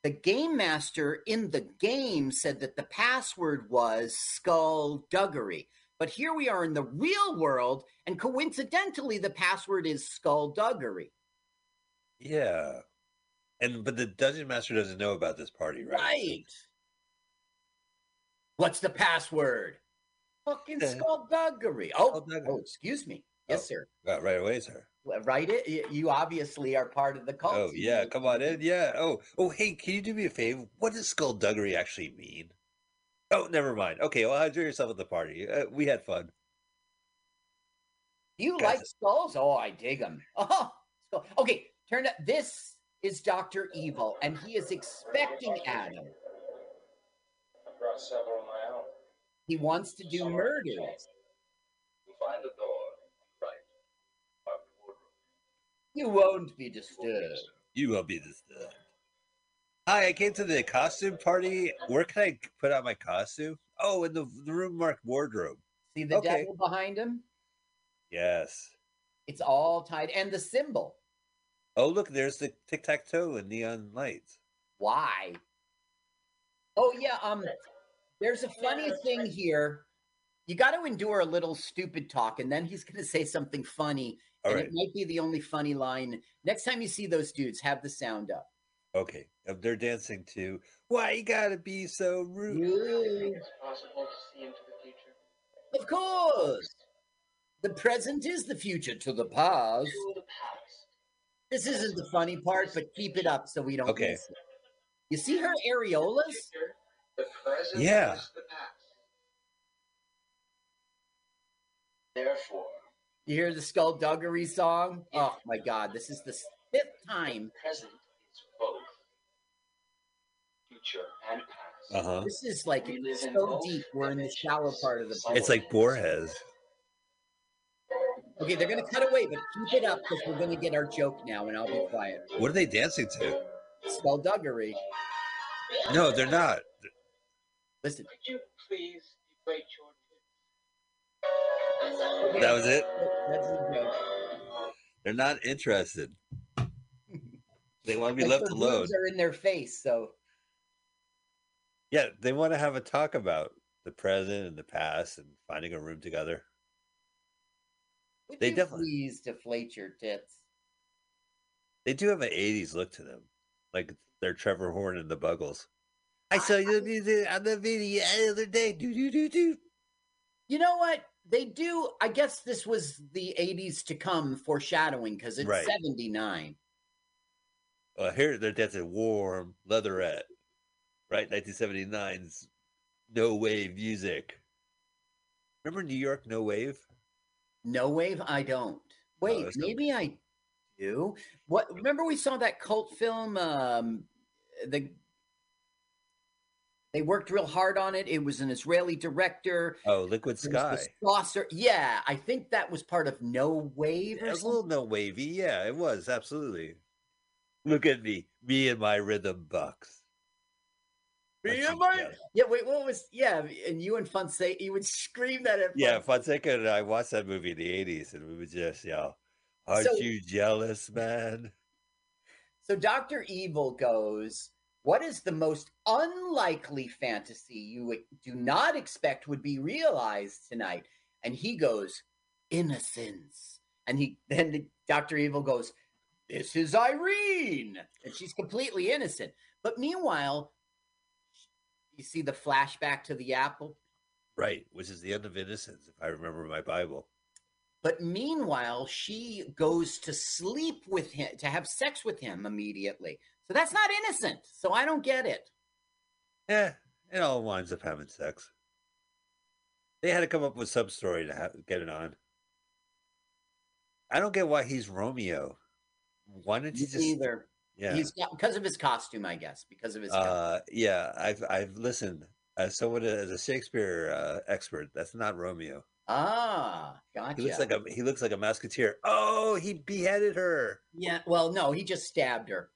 the game master in the game said that the password was skullduggery. But here we are in the real world, and coincidentally, the password is skullduggery. Yeah, and but the dungeon master doesn't know about this party, right? Right. What's the password? Fucking skullduggery. Oh, Skullduggery. oh, excuse me. Yes, Oh. sir. Uh, right away, sir. Well, Write it. You obviously are part of the cult. Oh yeah, come on in. Yeah. Oh oh hey, can you do me a favor? What does skullduggery actually mean? Oh, never mind. Okay, well, enjoy yourself at the party. Uh, we had fun. You Guys, like skulls? Oh, I dig them. Oh, skull. okay. Turn up. This is Doctor Evil, and he is expecting Adam. I brought several of my own. He wants to do Some murders. Find a You won't be disturbed. You won't be. Uh... Hi, I came to the costume party. Where can I put on my costume? Oh, in the, the room marked wardrobe. See the Okay. devil behind him? Yes. It's all tied, and the symbol. Oh, look, there's the tic tac toe and neon lights. Why? Oh yeah, um there's a funny thing here. You got to endure a little stupid talk and then he's going to say something funny All and right. it might be the only funny line. Next time you see those dudes, have the sound up. Okay. They're dancing to why you gotta be so rude. Do you Ooh, think it's possible to see into the future? Of course. The present is the future to the past. To the past. This isn't the funny part, but keep it up so we don't Okay. miss it. You see her areolas? The present Yeah. is the past. Therefore, You hear the skullduggery song? Oh my god, this is the fifth time. present is both future and past. Uh huh. This is like We live in so deep. We're in the shallow part of the boat. It's like Borges. Okay, they're gonna cut away, but keep it up because we're gonna get our joke now, and I'll be quiet. What are they dancing to? Skullduggery. No, they're not. Listen. Could you please deflate your Okay, That was it. That's the joke. They're not interested. They want to be Like, left alone. are in their face, so Yeah, they want to have a talk about the present and the past and finding a room together. would They definitely- please deflate your tits. They do have an '80s look to them, like they're Trevor Horn and the Buggles. I saw you on the video the other day. Do do do do. You know what? They do. I guess this was the 80s to come foreshadowing because it's Right. 79. Well, here they're dancing warm leatherette, right? 1979's no wave music. Remember New York No Wave? No wave, I don't. Wait, no- maybe I do. What? Remember we saw that cult film? Um, the they worked real hard on it. It was an Israeli director. Oh, Liquid There Sky. the saucer. Yeah, I think that was part of No Wave It or was a little no wavy. Yeah, it was absolutely. Look at me, me and my rhythm bucks. Me and my- Yeah, wait, what was? Yeah, and you and Fonseca, you would scream that at Yeah, Fonseca. Fonseca and I watched that movie in the '80s, and we would just yell, "Aren't So- you jealous, man?" So Doctor Evil goes. What is the most unlikely fantasy you do not expect would be realized tonight? And he goes, innocence. And he then the Doctor Evil goes, This is Irene. And she's completely innocent. But meanwhile, you see the flashback to the apple. Right, which is the end of innocence, if I remember my Bible. But meanwhile, she goes to sleep with him, to have sex with him immediately. So that's not innocent. So I don't get it. Yeah, it all winds up having sex. They had to come up with some story to have, get it on. I don't get why he's Romeo. Why didn't you Me just? Either. Yeah, He's got because of his costume, I guess. Because of his costume. uh, yeah. I've I've listened as someone as a Shakespeare uh, expert. That's not Romeo. Ah, gotcha. He looks like a he looks like a musketeer. Oh, he beheaded her. yeah. Well, no, he just stabbed her.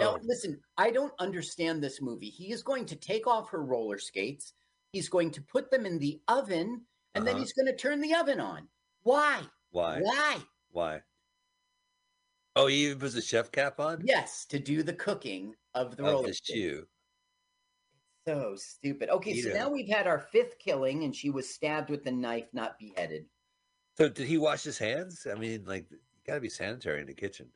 Now, Oh, listen, I don't understand this movie. He is going to take off her roller skates. He's going to put them in the oven, and then Uh-huh. he's going to turn the oven on. Why? why? Why? Why? Oh, he even puts a chef cap on. Yes, to do the cooking of the of roller the shoe. So stupid. Okay, so now we've had our fifth killing, and she was stabbed with a knife, not beheaded. So did he wash his hands? I mean, like you got to be sanitary in the kitchen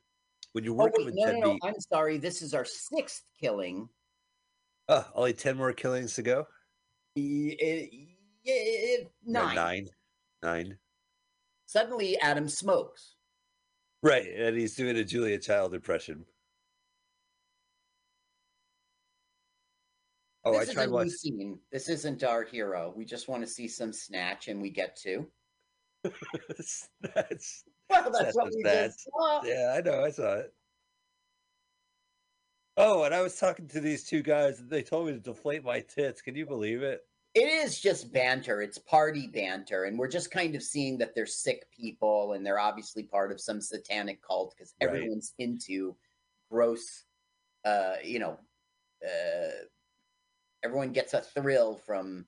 when you're Oh, working wait, with no, no, no. meat. I'm sorry. This is our sixth killing. Oh, only ten more killings to go. Yeah, No, nine. nine, nine. Suddenly, Adam smokes. Right, and he's doing a Julia Child impression. Oh, this I tried watching. scene. This isn't our hero. We just want to see some snatch, and we get to. That's Well, that's what we just saw. yeah, I know, I saw it. Oh, and I was talking to these two guys, and they told me to deflate my tits. Can you believe it? It is just banter. It's party banter, and we're just kind of seeing that they're sick people, and they're obviously part of some satanic cult because Right. everyone's into gross. Uh, you know, uh, everyone gets a thrill from.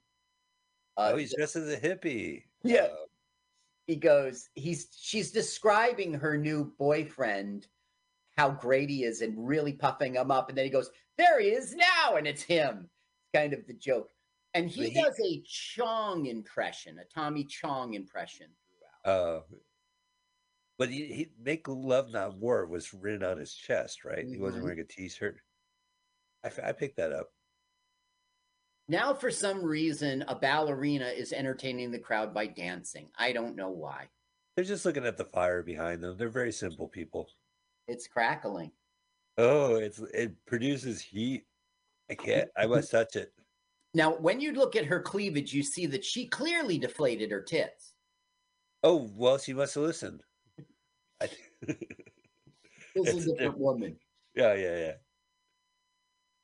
Uh, oh, he's dressed as a hippie. Yeah. Uh, he goes he's she's describing her new boyfriend how great he is and really puffing him up. And then he goes, There he is now. And it's him. It's kind of the joke. And he, he- does a Chong impression, a Tommy Chong impression throughout. Uh, but he, he make love not war was written on his chest, right? He wasn't Mhm. wearing a t-shirt I, I picked that up. Now, for some reason, a ballerina is entertaining the crowd by dancing. I don't know why. They're just looking at the fire behind them. They're very simple people. It's crackling. Oh, it's it produces heat. I can't. I must touch it. Now, when you look at her cleavage, you see that she clearly deflated her tits. Oh well, she must have listened. This is a different. woman. yeah, yeah, yeah.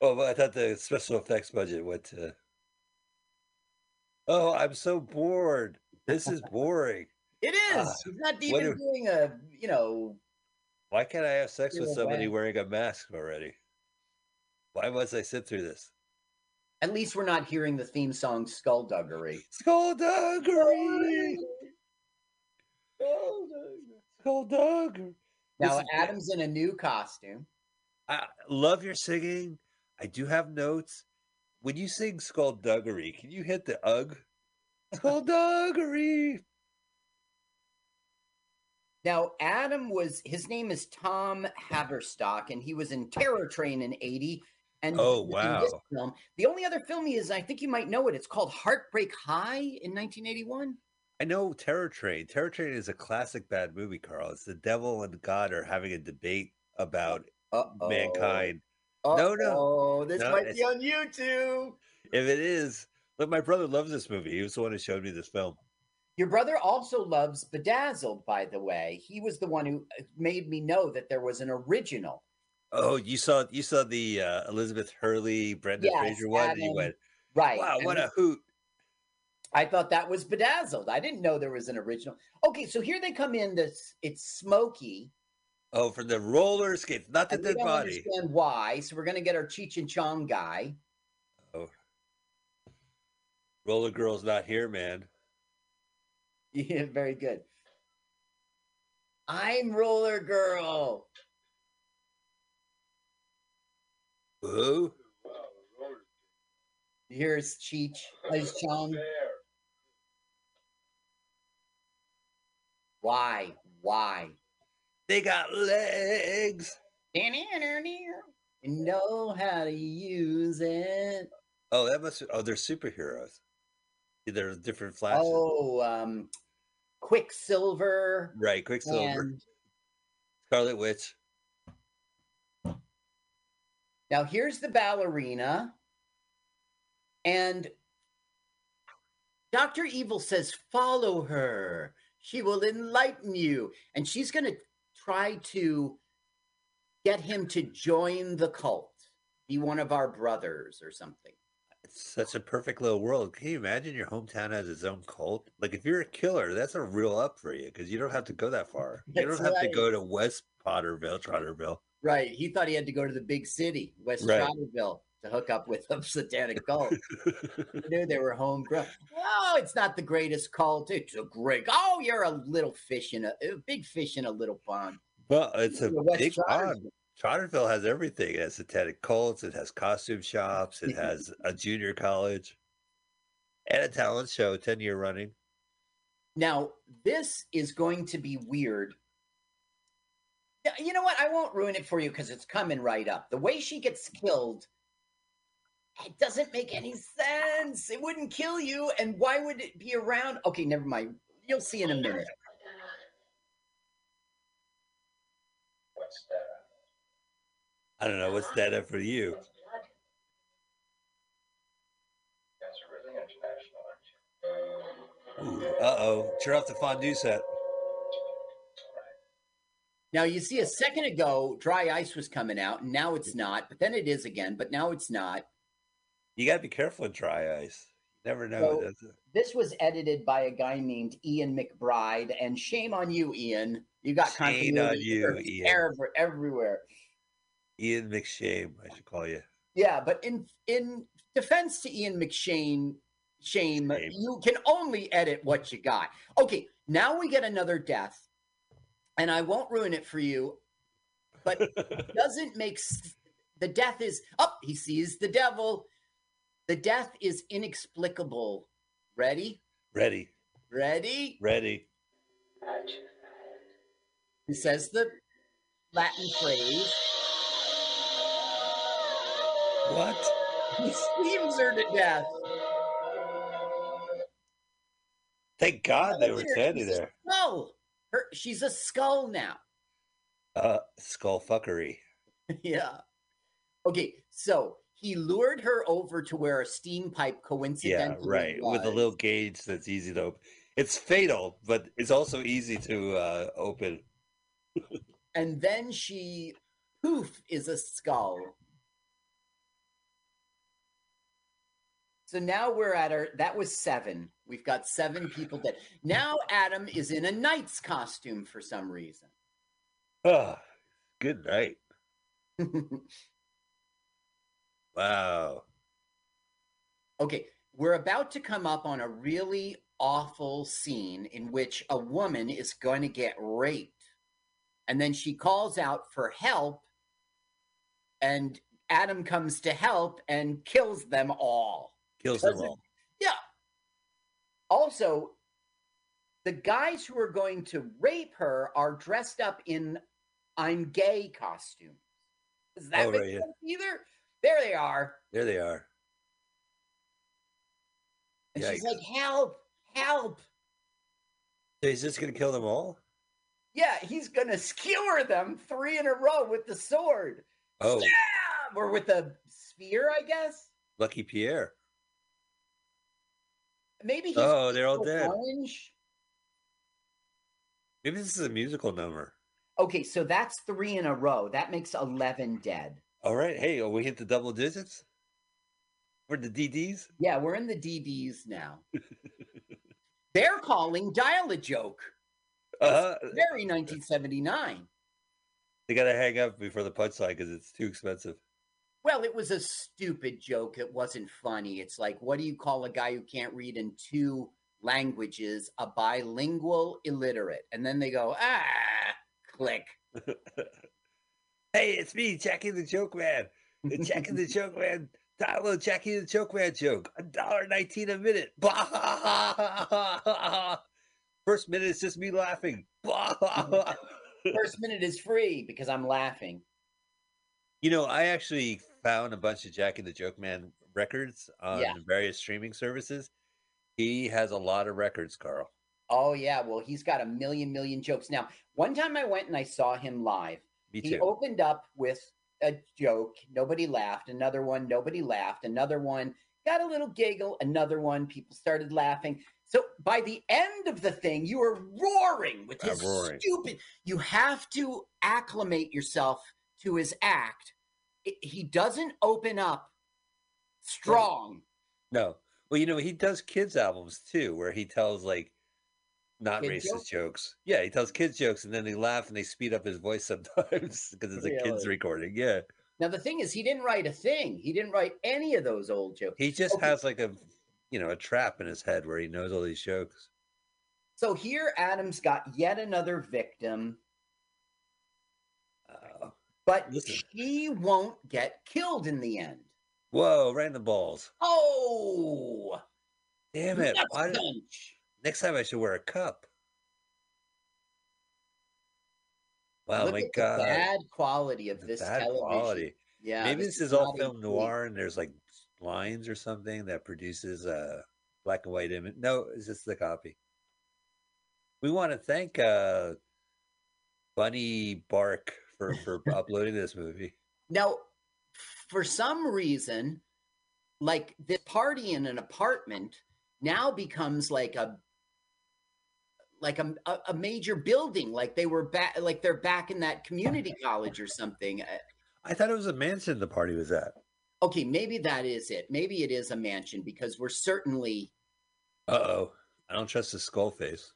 Oh, but I thought the special effects budget went to. Oh, I'm so bored. This is boring. It is. Ah, She's not even if- doing a, you know, Why can't I have sex with somebody way. wearing a mask already? Why must I sit through this? at least we're not hearing the theme song Skullduggery. Skullduggery! Skullduggery! Now, Adam's in a new costume. I love your singing. I do have notes. When you sing Skullduggery, can you hit the ugh? Skullduggery! Now, Adam was his name is Thom Haverstock, and he was in Terror Train in '80. And Oh, he was in this wow. Film. The only other film he is, I think you might know it. It's called Heartbreak High in 1981. I know Terror Train. Terror Train is a classic bad movie, Carl. It's the devil and God are having a debate about Uh-oh. mankind. No, no. Oh, this No, might be on YouTube. If it is, look, my brother loves this movie. He was the one who showed me this film. Your brother also loves Bedazzled, by the way. He was the one who uh, made me know that there was an original. Oh, you saw you saw the uh, Elizabeth Hurley, Brendan Yes, Fraser one, and you went, Right. "Wow, and what a hoot!" I thought that was Bedazzled. I didn't know there was an original. Okay, so here they come in. This it's Smokey. Oh, from the roller skates, not the and we don't body. understand why. So we're gonna get our Cheech and Chong guy. Oh, roller girl's not here, man. Yeah, very good. I'm Roller Girl. Who? Here's Cheech. Here's Chong. Why? Why? They got legs. And know how to use it. Oh, that must. Oh, they're superheroes. They're different flashes. Oh, um, Quicksilver right, Quicksilver, and Scarlet Witch. Now here's the ballerina. And Dr. Evil says, follow her. She will enlighten you. And she's going to try to get him to join the cult, be one of our brothers or something. It's such a perfect little world. Can you imagine your hometown has its own cult? Like if you're a killer, that's a real up for you because you don't have to go that far. You That's don't have to go to West Potterville, Trotterville. Right. He thought he had to go to the big city, West Right. Trotterville, to hook up with a satanic cult. Knew they were homegrown. Oh, it's not the greatest cult. It's a great. Oh, you're a little fish in a, a big fish in a little pond. well, it's a West big pond. Trotterville has everything. It has satanic cults. It has costume shops. It has a junior college and a talent show, ten year running. Now, this is going to be weird. You know what? I won't ruin it for you because it's coming right up. The way she gets killed, it doesn't make any sense. It wouldn't kill you. And why would it be around? Okay, never mind. You'll see in a minute. What's that? I don't know what's that for you. You really international, aren't you? Uh oh, turn off the fondue set. Now, you see, a second ago, dry ice was coming out, and now it's not. But then it is again, but now it's not. You got to be careful with dry ice. You never know. So- This was edited by a guy named Ian McBride, and shame on you, Ian. You got Shame continuity on you, Ian. ever- everywhere. Ian McShame, I should call you. Yeah, but in in defense to Ian McShane, shame, Shame. you can only edit what you got. Okay, now we get another death, and I won't ruin it for you. but doesn't make the death is up. he sees the devil. The death is inexplicable. Ready? ready, Ready? ready. He says the Latin phrase. What? He screams her to death. Thank God they were Look at her, standing there. Her, she's a skull now. Uh, skull fuckery. yeah. Okay, so he lured her over to where a steam pipe coincidentally Yeah, right. With a little gauge that's easy to open. It's fatal, but it's also easy to uh, open. and then she poof is a skull. So now we're at our that was seven. We've got seven people dead. Now Adam is in a knight's costume for some reason. Oh, good night. Wow. okay, we're about to come up on a really awful scene in which a woman is going to get raped. And then she calls out for help and Adam comes to help and kills them all. Kills them all. Yeah. Also, the guys who are going to rape her are dressed up in I'm gay costumes. Does that Oh, make right, yeah. either? There they are. There they are. And she's like, help, help. So he's just gonna kill them all? Yeah, he's gonna skewer them three in a row with the sword. Oh, Stab! Or with the spear, I guess. lucky Pierre. Maybe he's Oh, they're all dead. orange. Maybe this is a musical number. Okay, so that's three in a row. That makes 11 dead. All right. Hey, we hit the double digits for the DDs. Yeah, we're in the DDs now. They're calling dial a joke. Uh, Very 1979. they gotta hang up before the punchline because it's too expensive. Well, it was a stupid joke. It wasn't funny. It's like, what do you call a guy who can't read in two languages? A bilingual illiterate. And then they go, ah, click. Hey, it's me, Jackie the Joke Man. The Jackie the Joke Man. Download Jackie the Joke Man joke. A dollar nineteen a minute. First minute is just me laughing. Bah, ha, ha. First minute is free because I'm laughing. You know, I actually found a bunch of Jackie the Joke Man records on Yeah. various streaming services. He has a lot of records, Carl. Oh, yeah. Well, he's got a million, million jokes. Now, one time I went and I saw him live. Me he opened up with a joke nobody laughed another one nobody laughed another one got a little giggle another one people started laughing. So by the end of the thing you are roaring with his roaring. stupid you have to acclimate yourself to his act. It- he doesn't open up strong. No. Well, you know, he does kids albums too, where he tells like not Kid racist jokes? jokes? Yeah, he tells kids jokes and then they laugh and they speed up his voice sometimes because it's a kids recording. Yeah. now the thing is he didn't write a thing he didn't write any of those old jokes He just Okay. has like a you know, a trap in his head where he knows all these jokes. so here adam's got yet another victim Uh, but Listen. she won't get killed in the end. whoa, right in the balls. Oh, Damn it. Why did-. Next time I should wear a cup. Wow, Look my God. the bad quality of The this bad television. quality. Yeah, Maybe this this is all film noir and there's like lines or something that produces a black and white image. No, it's just the copy. We want to thank uh Bunny Bark for, for uploading this movie. Now, for some reason, like this party in an apartment now becomes like a like a, a, a major building like they were back like they're back in that community college or something Uh, I thought it was a mansion the party was at. okay maybe that is it maybe it is a mansion because we're certainly Uh oh. I don't trust his skull face.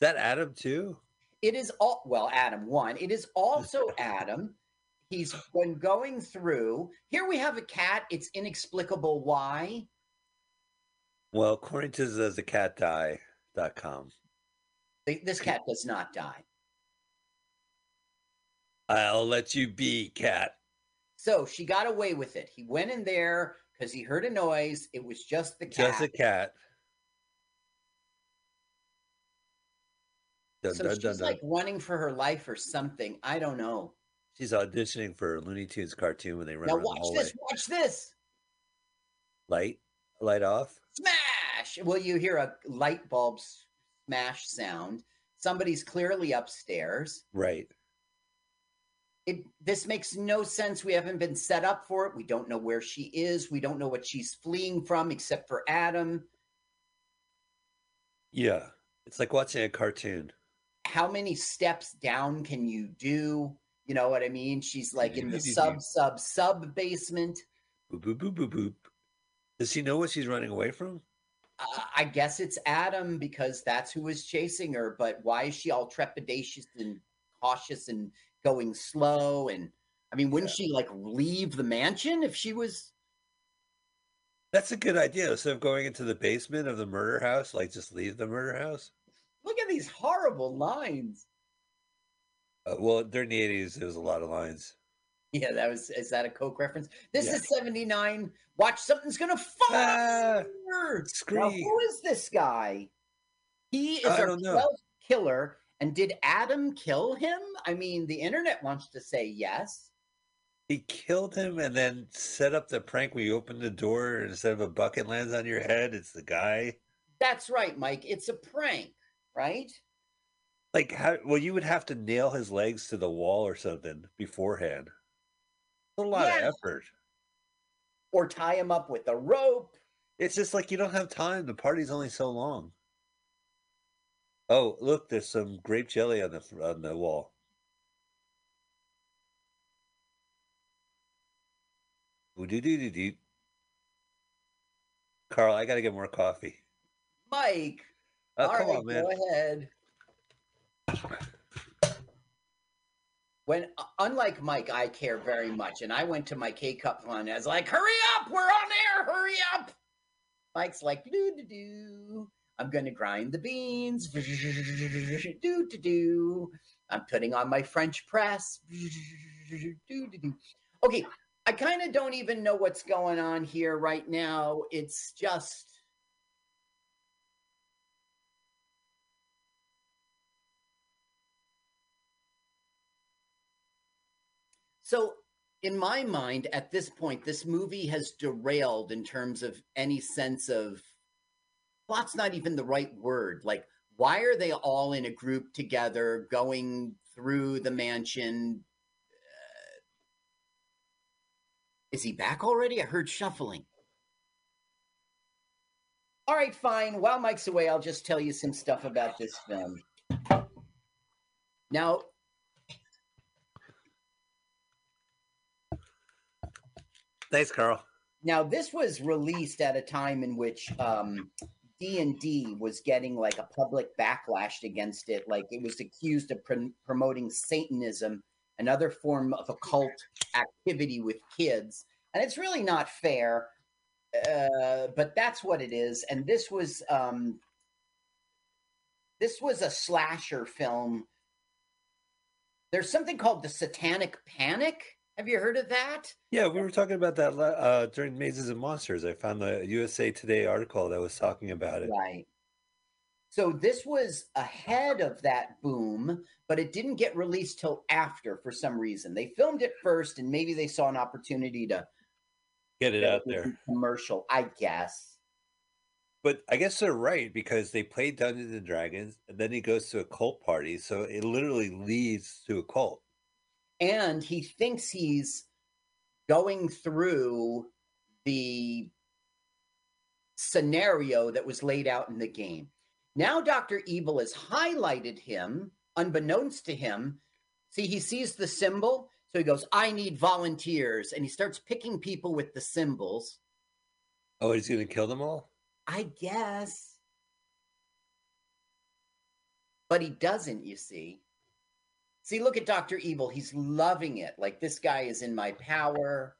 That Adam too? it is all well adam one it is also adam he's when going through here we have a cat it's inexplicable why Well, according to the, the catdie.com. Th- this cat does not die I'll let you be, cat. So she got away with it. He went in there because he heard a noise. It was just the cat. Just a cat. Dun, so dun, she's dun, like running for her life or something. I don't know. She's auditioning for a Looney Tunes cartoon when they run Now around the watch this. Watch this. Light, light off. Smash. Well, you hear a light bulb smash sound. Somebody's clearly upstairs. Right. It this makes no sense. We haven't been set up for it. We don't know where she is. We don't know what she's fleeing from, except for Adam. Yeah. It's like watching a cartoon. How many steps down can you do? You know what I mean? She's like in the sub sub sub basement. Boop boop boop boop boop. Does she know what she's running away from? I guess it's Adam because that's who is chasing her. But why is she all trepidatious and cautious and going slow? And I mean, wouldn't she like leave the mansion if she was? That's a good idea. Instead of going into the basement of the murder house, like just leave the murder house. Look at these horrible lines. Uh, well, during the eighties, there was a lot of lines. Yeah, that was. Is that a Coke reference? This Yeah. is seventy nine. Watch something's gonna fall. Ah, Now, who is this guy? He is I our don't know. 12th killer. And did Adam kill him? I mean, the internet wants to say yes. He killed him and then set up the prank where you open the door and instead of a bucket lands on your head. It's the guy. That's right, Mike. It's a prank, right? Like how? Well, you would have to nail his legs to the wall or something beforehand. A lot Yeah. of effort. Or tie him up with a rope. It's just like you don't have time. The party's only so long. Oh, look! There's some grape jelly on the on the wall. Ooh, doo doo doo doo. Carl, I gotta get more coffee. Mike. Oh, all come right, on, man. go ahead. When unlike Mike, I care very much, and I went to my K cup. I was like, "Hurry up, we're on air! Hurry up!" Mike's like, "Do do do." I'm gonna grind the beans. Do do do. I'm putting on my French press. Do do do. Okay, I kind of don't even know what's going on here right now. It's just. So, in my mind, at this point, this movie has derailed in terms of any sense of plot's not even the right word. Like, why are they all in a group together going through the mansion? Uh, is he back already? I heard shuffling. All right, fine. While Mike's away, I'll just tell you some stuff about this film. Now, Thanks, Carl. Now, this was released at a time in which um, D&D was getting like a public backlash against it. Like it was accused of prom- promoting Satanism, another form of occult activity with kids. And it's really not fair, uh, but that's what it is. And this was um, this was a slasher film. There's something called the Satanic Panic. Have you heard of that? Yeah, we were talking about that uh, during Mazes and Monsters. I found the USA Today article that was talking about it. Right. So this was ahead of that boom, but it didn't get released till after for some reason. They filmed it first, and maybe they saw an opportunity to Get it out there. commercial. I guess. But I guess they're right because they play Dungeons and Dragons, and then he goes to a cult party, so it literally leads to a cult. And he thinks he's going through the scenario that was laid out in the game. Now, Dr. Evil has highlighted him, unbeknownst to him. See, he sees the symbol. So he goes, I need volunteers. And he starts picking people with the symbols. Oh, he's going to kill them all? I guess. But he doesn't, you see. See, look at Dr. Evil. He's loving it. Like, this guy is in my power.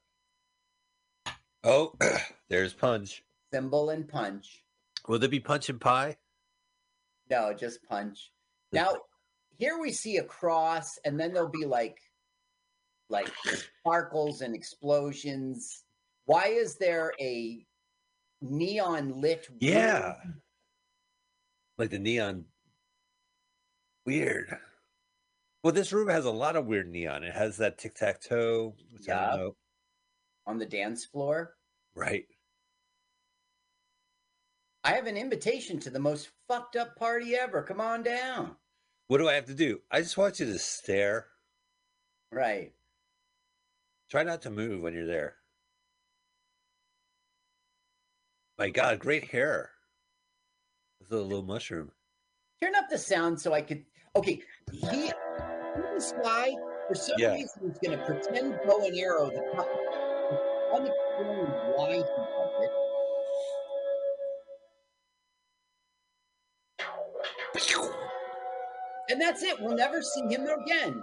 Oh, there's Punch. Symbol and punch. Will there be Punch and Pie? No, just punch. Now, here we see a cross, and then there'll be like like sparkles and explosions. Why is there a neon lit? room? Yeah. Like the neon. Weird. Well, this room has a lot of weird neon. It has that tic tac toe. which I don't Yeah. on the dance floor. Right. I have an invitation to the most fucked up party ever. Come on down. What do I have to do? I just want you to stare. Right. Try not to move when you're there. My God, great hair. Is a little mushroom. Turn up the sound so I could. Okay, he. This guy, for some Yeah. reason, is going to pretend bow and arrow. The pu- unexplained why he does it. And that's it. We'll never see him again.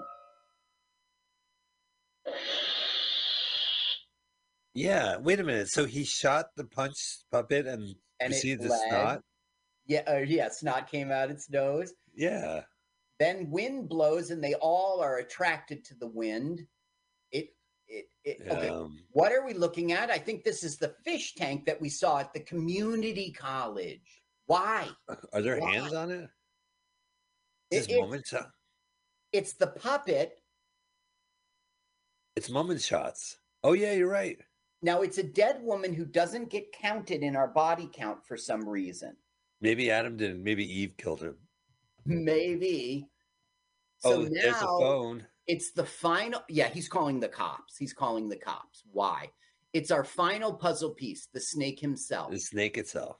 Yeah, wait a minute. So he shot the punch puppet and, And it received the snot? Yeah, uh, yeah. Snot came out its nose. Yeah. Then wind blows, and they all are attracted to the wind. It, it, it. Okay. Um, What are we looking at? I think this is the fish tank that we saw at the community college. Why? are there Why? hands on it? It- Is this it- moment shot? It's the puppet. It's moment shots. Oh yeah, you're right. Now it's a dead woman who doesn't get counted in our body count for some reason. Maybe Adam didn't. Maybe Eve killed him. Maybe. So oh, there's a now phone. it's the final. Yeah, he's calling the cops. He's calling the cops. Why? It's our final puzzle piece, the snake himself. The snake itself.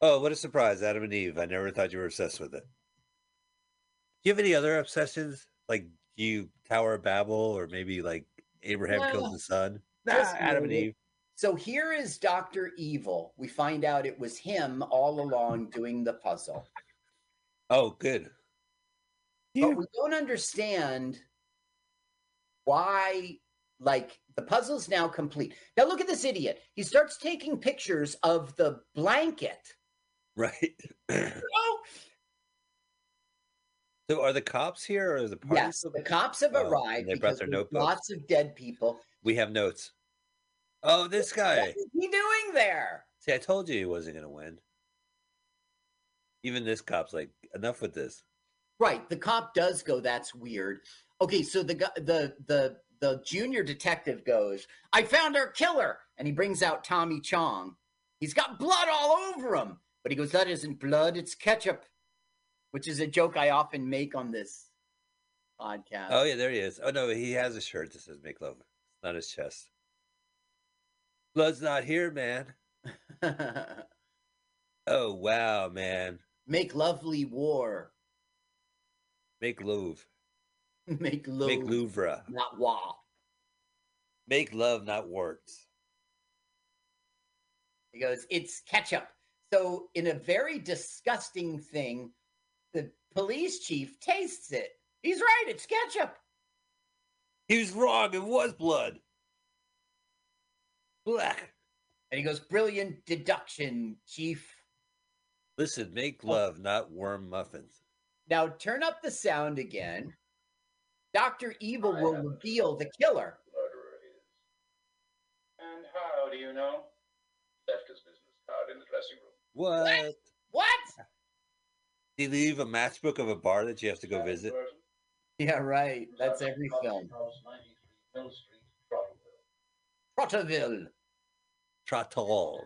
Oh, what a surprise, Adam and Eve. I never thought you were obsessed with it. Do you have any other obsessions? Like you Tower of Babel or maybe like Abraham No. kills the son? Nah, Just Adam and. Eve. So here is Dr. Evil. We find out it was him all along doing the puzzle. Oh, good. But we don't understand why, like, the puzzle's now complete. Now, look at this idiot. He starts taking pictures of the blanket. Right. Oh, so are the cops here or is the party? yes, still- the cops have Oh, arrived. they brought their there's notebooks. Lots of dead people. We have notes. Oh, this guy. is he doing there? See, I told you he wasn't going to win. Even this cop's like, enough with this. Right, the cop does go. That's weird. Okay, so the the the the junior detective goes. I found our killer, and he brings out Tommy Chong. He's got blood all over him, but he goes, "That isn't blood; it's ketchup," which is a joke I often make on this podcast. Oh, yeah, there he is. Oh, no, he has a shirt that says make love. It's not his chest. Blood's not here, man. Oh, wow, man. Make lovely war. Make love. Make love, Make Louvre. not war. Make love, not warts. He goes, it's ketchup. So, in a very disgusting thing, the police chief tastes it. He's right, it's ketchup. He was wrong. It was blood. Black. And he goes, brilliant deduction, chief. Listen, make oh. love, not worm muffins. Now, turn up the sound again. Dr. Evil will reveal the killer. And how do you know? Left his business card in the dressing room. What? What? Did he leave a matchbook of a bar that you have to go visit? Yeah, right. That's every film. House, 93 Trotterville. Trotterville.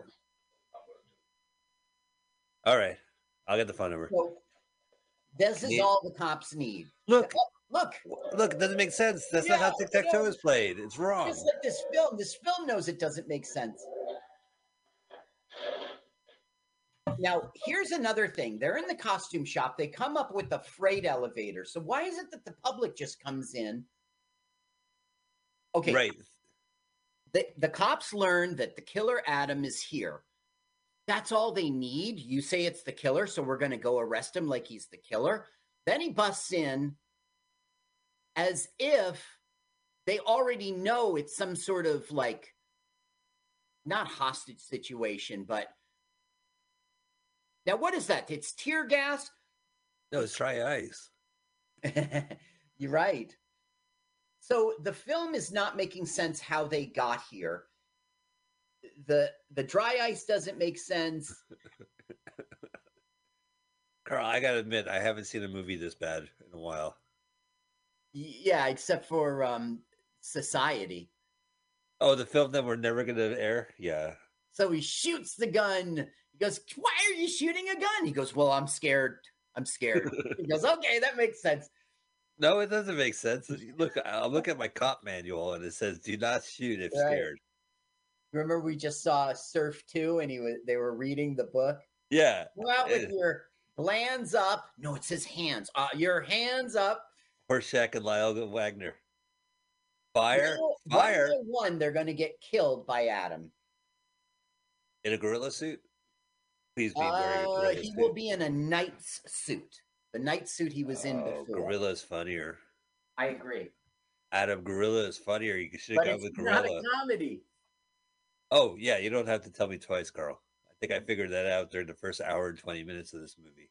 All right. I'll get the phone number. So, this is Yeah. all the cops need. Look, Look, look, it doesn't make sense. That's not how tic tac toe is played. It's wrong. just like this film. This film knows it doesn't make sense. Now, here's another thing. They're in the costume shop. They come up with a freight elevator. So why is it that the public just comes in? Okay, Right. the, the cops learn that the killer Adam is here. That's all they need. You say it's the killer, so we're going to go arrest him like he's the killer. Then he busts in as if they already know it's some sort of like not hostage situation, but now what is that? It's tear gas. No, it's dry ice. You're right. So the film is not making sense how they got here. The the dry ice doesn't make sense. Carl, I gotta admit, I haven't seen a movie this bad in a while. Yeah, except for um society. Oh, the film that we're never gonna air? Yeah. So he shoots the gun. He goes, Why are you shooting a gun? He goes, Well, I'm scared. I'm scared. he goes, Okay, that makes sense. No, it doesn't make sense. Look, I'll look at my cop manual and it says do not shoot if Right. scared. Remember we just saw Surf 2 and he was they were reading the book. Yeah. Go out with your glands up. No, it says hands. Uh, your hands up. Horshack and Lyle Waggoner. Fire, Well, fire One, they're going to get killed by Adam. in a gorilla suit. Please be Uh, he suit. will be in a knight's suit. The night suit he was in Oh, before. Gorilla is funnier. I agree. Adam, Gorilla is funnier. You should have gone with not Gorilla. a comedy. Oh, yeah, you don't have to tell me twice, Carl. I think I mm. figured that out during the first hour and 20 minutes of this movie.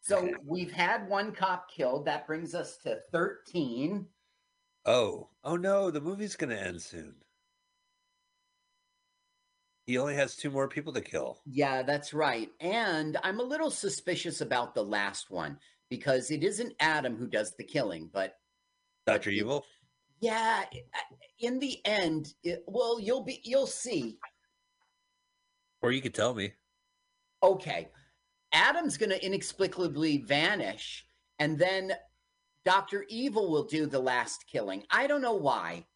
So we've had one cop killed. That brings us to 13. Oh, oh no, the movie's going to end soon. He only has two more people to kill. Yeah, that's right. And I'm a little suspicious about the last one because it isn't Adam who does the killing, but Dr. Evil? Yeah, in the end, it, well, you'll be you'll see. Or you could tell me. Okay. Adam's going to inexplicably vanish and then Dr. Evil will do the last killing. I don't know why.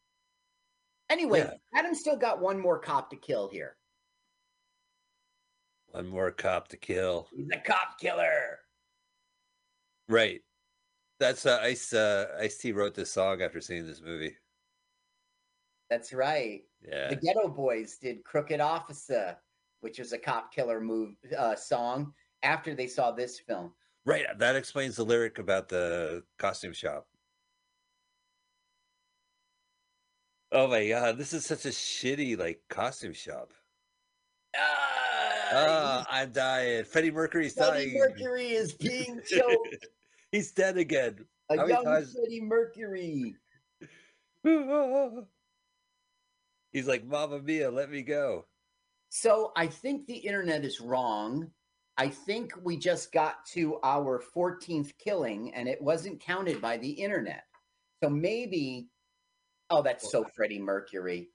Anyway, Yeah. Adam's still got one more cop to kill here. One more cop to kill. He's a cop killer. Right. That's uh, Ice. Uh, Ice T wrote this song after seeing this movie. That's right. Yeah. The Geto Boys did "Crooked Officer," which was a cop killer move uh, song after they saw this film. Right. That explains the lyric about the costume shop. Oh my god, this is such a shitty like costume shop. Ah, Ah, I'm dying. Freddie Mercury's dying. Freddie dying. Mercury is being choked. He's dead again. A How young times- Freddie Mercury. He's like, Mamma Mia, let me go. So I think the internet is wrong. I think we just got to our 14th killing and it wasn't counted by the internet. So maybe, oh, that's so Freddie Mercury.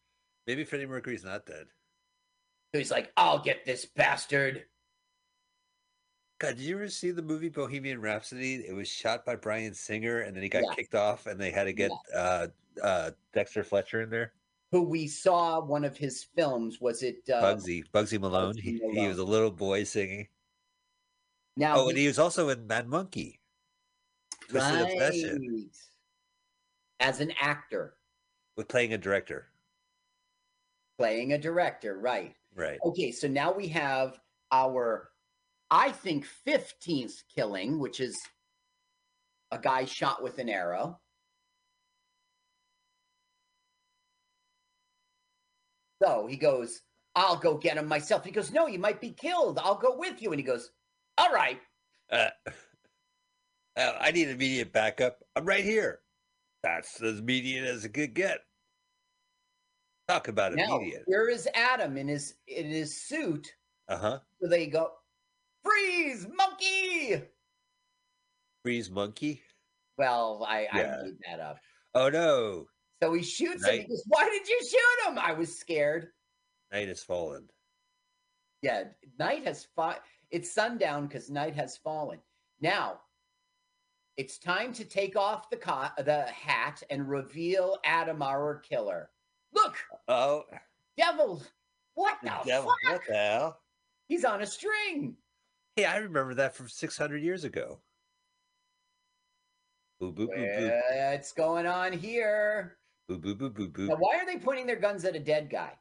Maybe Freddie Mercury's not dead. So he's like, I'll get this bastard. God, did you ever see the movie Bohemian Rhapsody? It was shot by Bryan Singer, and then he got Yeah. kicked off, and they had to get uh, uh, Dexter Fletcher in there. Who we saw one of his films. Was it uh, Bugsy, Bugsy Malone. Bugsy he, he was a little boy singing. Now, oh, and he was also in Mad Monkey. Twisted Obsession right. As an actor, with playing a director. playing a director, right. Right. Okay, so now we have our, I think, 15th killing, which is a guy shot with an arrow. So he goes, I'll go get him myself. He goes, No, you might be killed. I'll go with you. And he goes, All right. Uh, uh, I need immediate backup. I'm right here. That's as immediate as it could get. Talk about Now, immediate. here is Adam in his in his suit. Uh huh. So they go, Freeze, monkey. Freeze monkey. Well, I, Yeah. I made that up. Oh no. So he shoots him. He goes, Why did you shoot him? I was scared. Night has fallen. Yeah, night has fought. It's sundown because night has fallen. Now, it's time to take off the co- the hat and reveal Adam, our killer. Look, Oh, devil! What the devil. fuck? What the hell? He's on a string. Hey, I remember that from 600 years ago. Boo boo boo boo. What's going on here? Boo boo boo boo boo. Now, why are they pointing their guns at a dead guy?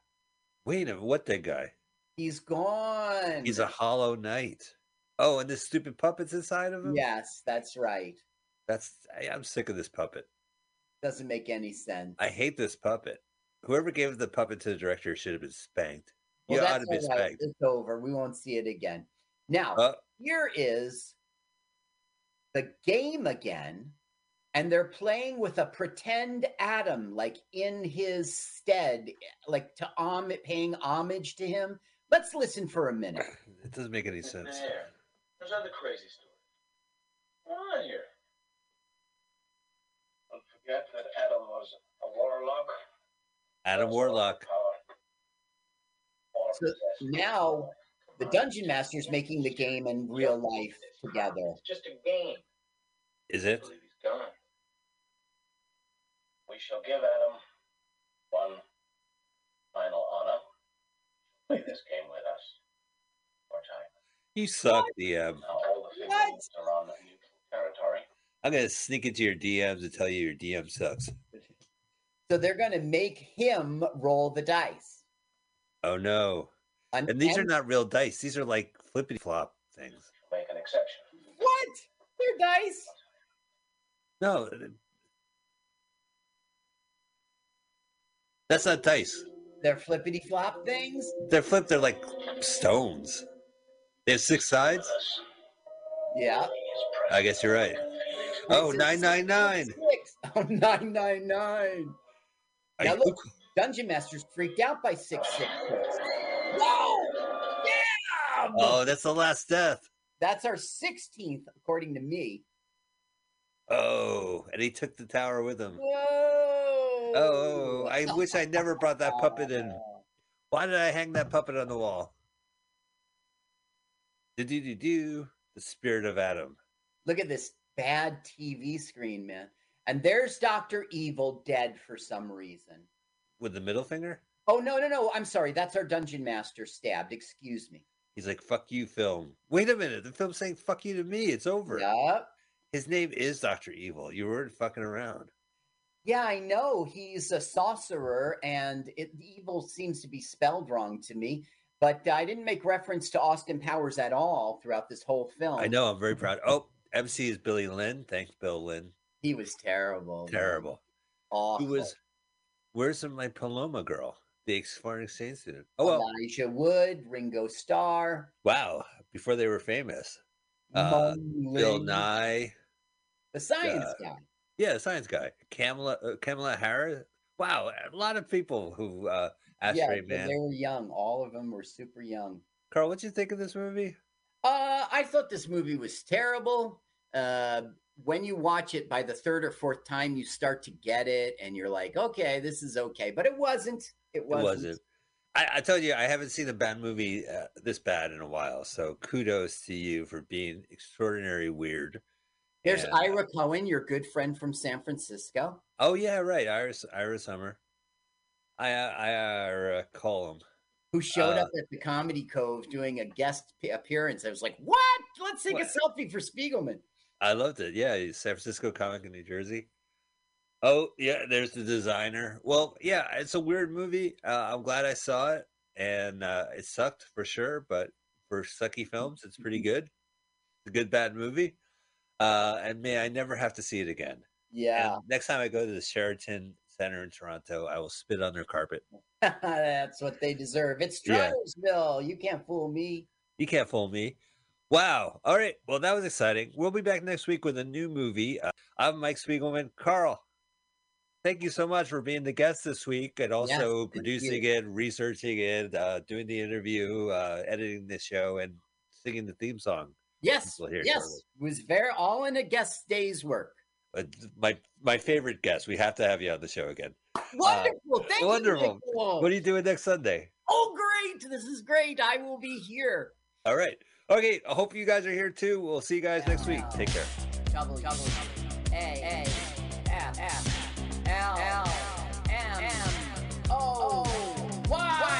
Wait a minute, what dead guy? He's gone. He's a hollow knight. Oh, and this stupid puppet's inside of him? Yes, that's right. That's I, I'm sick of this puppet. Doesn't make any sense. I hate this puppet. Whoever gave the puppet to the director should have been spanked. You ought to be right. spanked. It's over. We won't see it again. Now, Uh, here is the game again. and they're playing with a pretend Adam, like in his stead, like to om paying homage to him. Let's listen for a minute. It doesn't make any sense. there. There's other crazy stories. Come on here. Don't forget that Adam was a warlock. Adam Warlock. So possessed. now The Dungeon Master's making the game and real life together. It's just a game. Is it? he's gone. We shall give Adam one final honor. Play this game with us. More time. You suck, DM. Now all the What? are on neutral territory. I'm gonna sneak into your DMs and tell you your DM sucks. So they're going to make him roll the dice. Oh no! An- And these are not real dice. These are like flippity flop things. Make an exception. what? They're dice. No, uh, that's not dice. They're flippity flop things. They're flipped. They're like stones. They have six sides. Yeah. I guess you're right. Oh, Six, six, 999. six. Oh, 999. Are Now you- look, Dungeon Master's freaked out by 666. Yeah! Oh, that's the last death. That's our 16th, according to me. Oh, and he took the tower with him. Whoa! Oh, oh, oh I wish I never brought that puppet in. Why did I hang that puppet on the wall? Do do do do. The spirit of Adam. Look at this bad TV screen, man. And there's Dr. Evil dead for some reason. with the middle finger. Oh, no, no, no. I'm sorry. That's our Dungeon Master stabbed. Excuse me. He's like, "Fuck you, film." Wait a minute, the film's saying "fuck you" to me. It's over. Yep. His name is Doctor Evil. You weren't fucking around. Yeah, I know he's a sorcerer, and it, evil seems to be spelled wrong to me. But I didn't make reference to Austin Powers at all throughout this whole film. I know. I'm very proud. Oh, MC is Billy Lynn. Thanks, Bill Lynn. he was terrible. man. Terrible. Awful. Who was? Where's my Paloma girl? The foreign exchange student. Oh well. Elijah Wood, Ringo Starr, Wow. Before they were famous. Uh, Bill Nye. the science uh, guy. Yeah, the science guy. Kamala. Uh, Kamala Harris. Wow, a lot of people who. uh Yeah, Ashtray but Man. they were young. All of them were super young. Carl, what'd you think of this movie? Uh, I thought this movie was terrible. Uh, when you watch it by the third or fourth time, you start to get it, and you're like, okay, this is okay. But it wasn't. It It wasn't. wasn't. I, I tell you, I haven't seen a bad movie uh, this bad in a while. So kudos to you for being extraordinary weird. There's And, uh, Ira Cohen, your good friend from San Francisco. Oh yeah, right. Iris Iris Summer. I I, I uh, call him. Who showed Uh, up at the Comedy Cove doing a guest appearance? I was like, "What? Let's take What? a selfie for Spiegelman." I loved it. Yeah, San Francisco comic in New Jersey. Oh yeah, there's the designer. Well, yeah, it's a weird movie. Uh, I'm glad I saw it, and uh, it sucked for sure. But for sucky films, it's pretty good. It's a good bad movie. Uh, and may I never have to see it again. Yeah, And next time I go to the Sheraton Center in Toronto, I will spit on their carpet. that's what they deserve. It's Yeah. You can't fool me. You can't fool me. Wow. All right. Well, that was exciting. We'll be back next week with a new movie. Uh, I'm Mike Spiegelman. Carl, thank you so much for being the guest this week and also thank producing it, researching it, uh, doing the interview, uh, editing the show, and singing the theme song. Yes, yes, shortly. it was very all in a guest day's work. But my my favorite guest. We have to have you on the show again. Wonderful, thank Uh, wonderful. you. Nicole. What are you doing next Sunday? oh, great! This is great. I will be here. All right. Okay. I hope you guys are here too. We'll see you guys next week. Take care. Double, double, double. A, A, F, F, L, L, M, M, O, Y.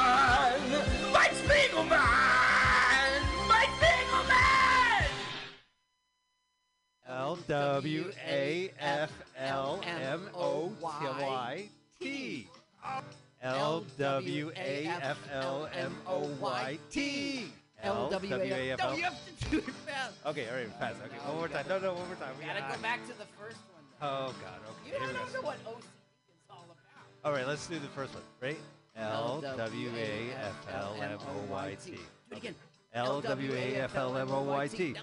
L W A F L M O Y T. L W A F L M O Y T. L W A F L. No, you have to do it fast. Okay, all right, pass. Okay, one more time. No, no, one more time. We gotta go back to the first one. Oh God. Okay. You don't know what OCD is all about. All right, let's do the first one. Right? L W A F L M O Y T. Do it again. L W A F L M O Y T.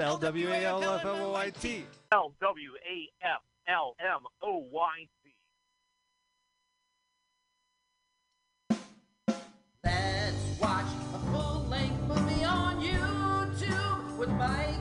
L W A L F M O Y T. L W A F L M O Y T. Let's watch a full-length movie on YouTube with Mike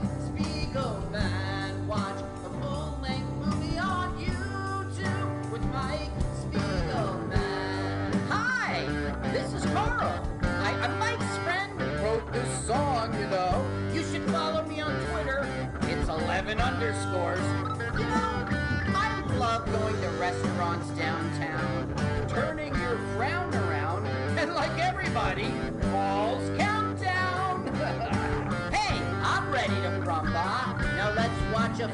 restaurants downtown, turning your frown around, and like everybody, Paul's countdown. hey, I'm ready to crumba. Now let's watch a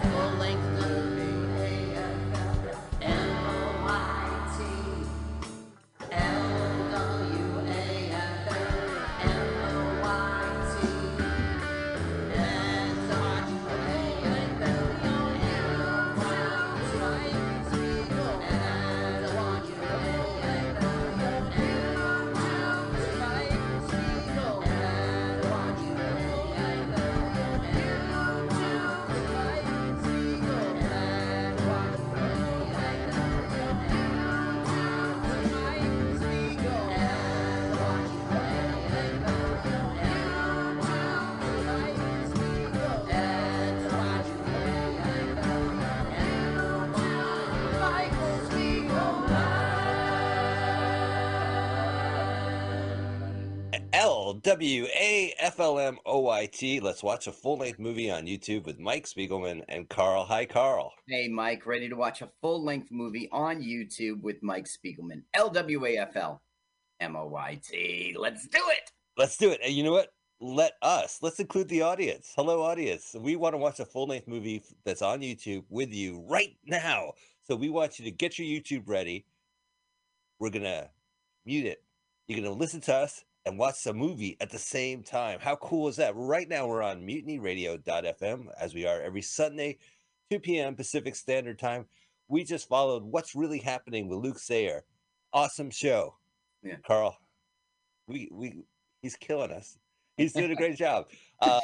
Spiegelman. L W A F L M O Y T. Let's watch a full length movie on YouTube with Mike Spiegelman and Carl. Hi, Carl. Hey, Mike, ready to watch a full length movie on YouTube with Mike Spiegelman. L W A F L M O Y T. Let's do it. Let's do it. And you know what? Let us, let's include the audience. Hello, audience. We want to watch a full length movie that's on YouTube with you right now. So we want you to get your YouTube ready. We're going to mute it. You're going to listen to us and watch the movie at the same time. How cool is that? Right now, we're on mutinyradio.fm as we are every Sunday, 2 p.m. Pacific Standard Time. We just followed what's really happening with Luke Sayer. Awesome show. Yeah. Carl, we, we, he's killing us. He's doing a great job. Uh,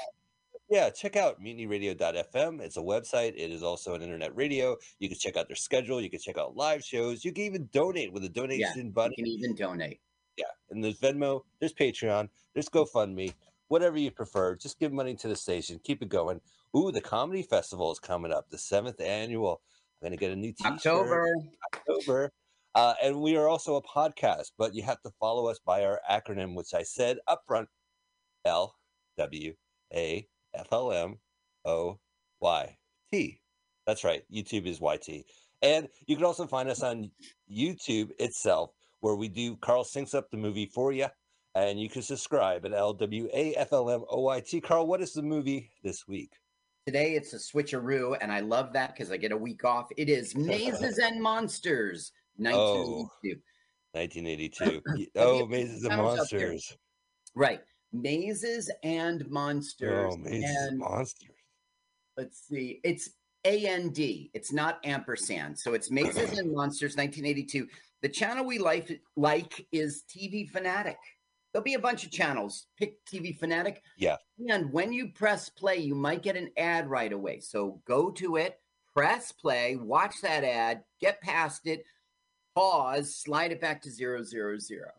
yeah, check out mutinyradio.fm. It's a website. It is also an internet radio. You can check out their schedule. You can check out live shows. You can even donate with a donation You button. You can even donate. Yeah, and there's Venmo, there's Patreon, there's GoFundMe, whatever you prefer. Just give money to the station. Keep it going. Ooh, the comedy festival is coming up, the seventh annual. I'm gonna get a new T-shirt. October. October. Uh, and we are also a podcast, but you have to follow us by our acronym, which I said up front L W A F L M O Y T. That's right. YouTube is YT. And you can also find us on YouTube itself, where we do Carl syncs up the movie for you. And you can subscribe at L W A F L M O I T. Carl, what is the movie this week? Today it's a switcheroo, and I love that because I get a week off. It is Mazes and Monsters, 1982. 1982. Oh, oh Mazes and sounds up there. Monsters. Right. Mazes and Monsters. Oh, Mazes and and Monsters. let's see, it's A N D. It's not ampersand. So it's Mazes and Monsters, 1982. The channel we like, like is TV Fanatic. There'll be a bunch of channels. Pick TV Fanatic. Yeah. And when you press play, you might get an ad right away. So go to it, press play, watch that ad, get past it, pause, slide it back to zero zero zero.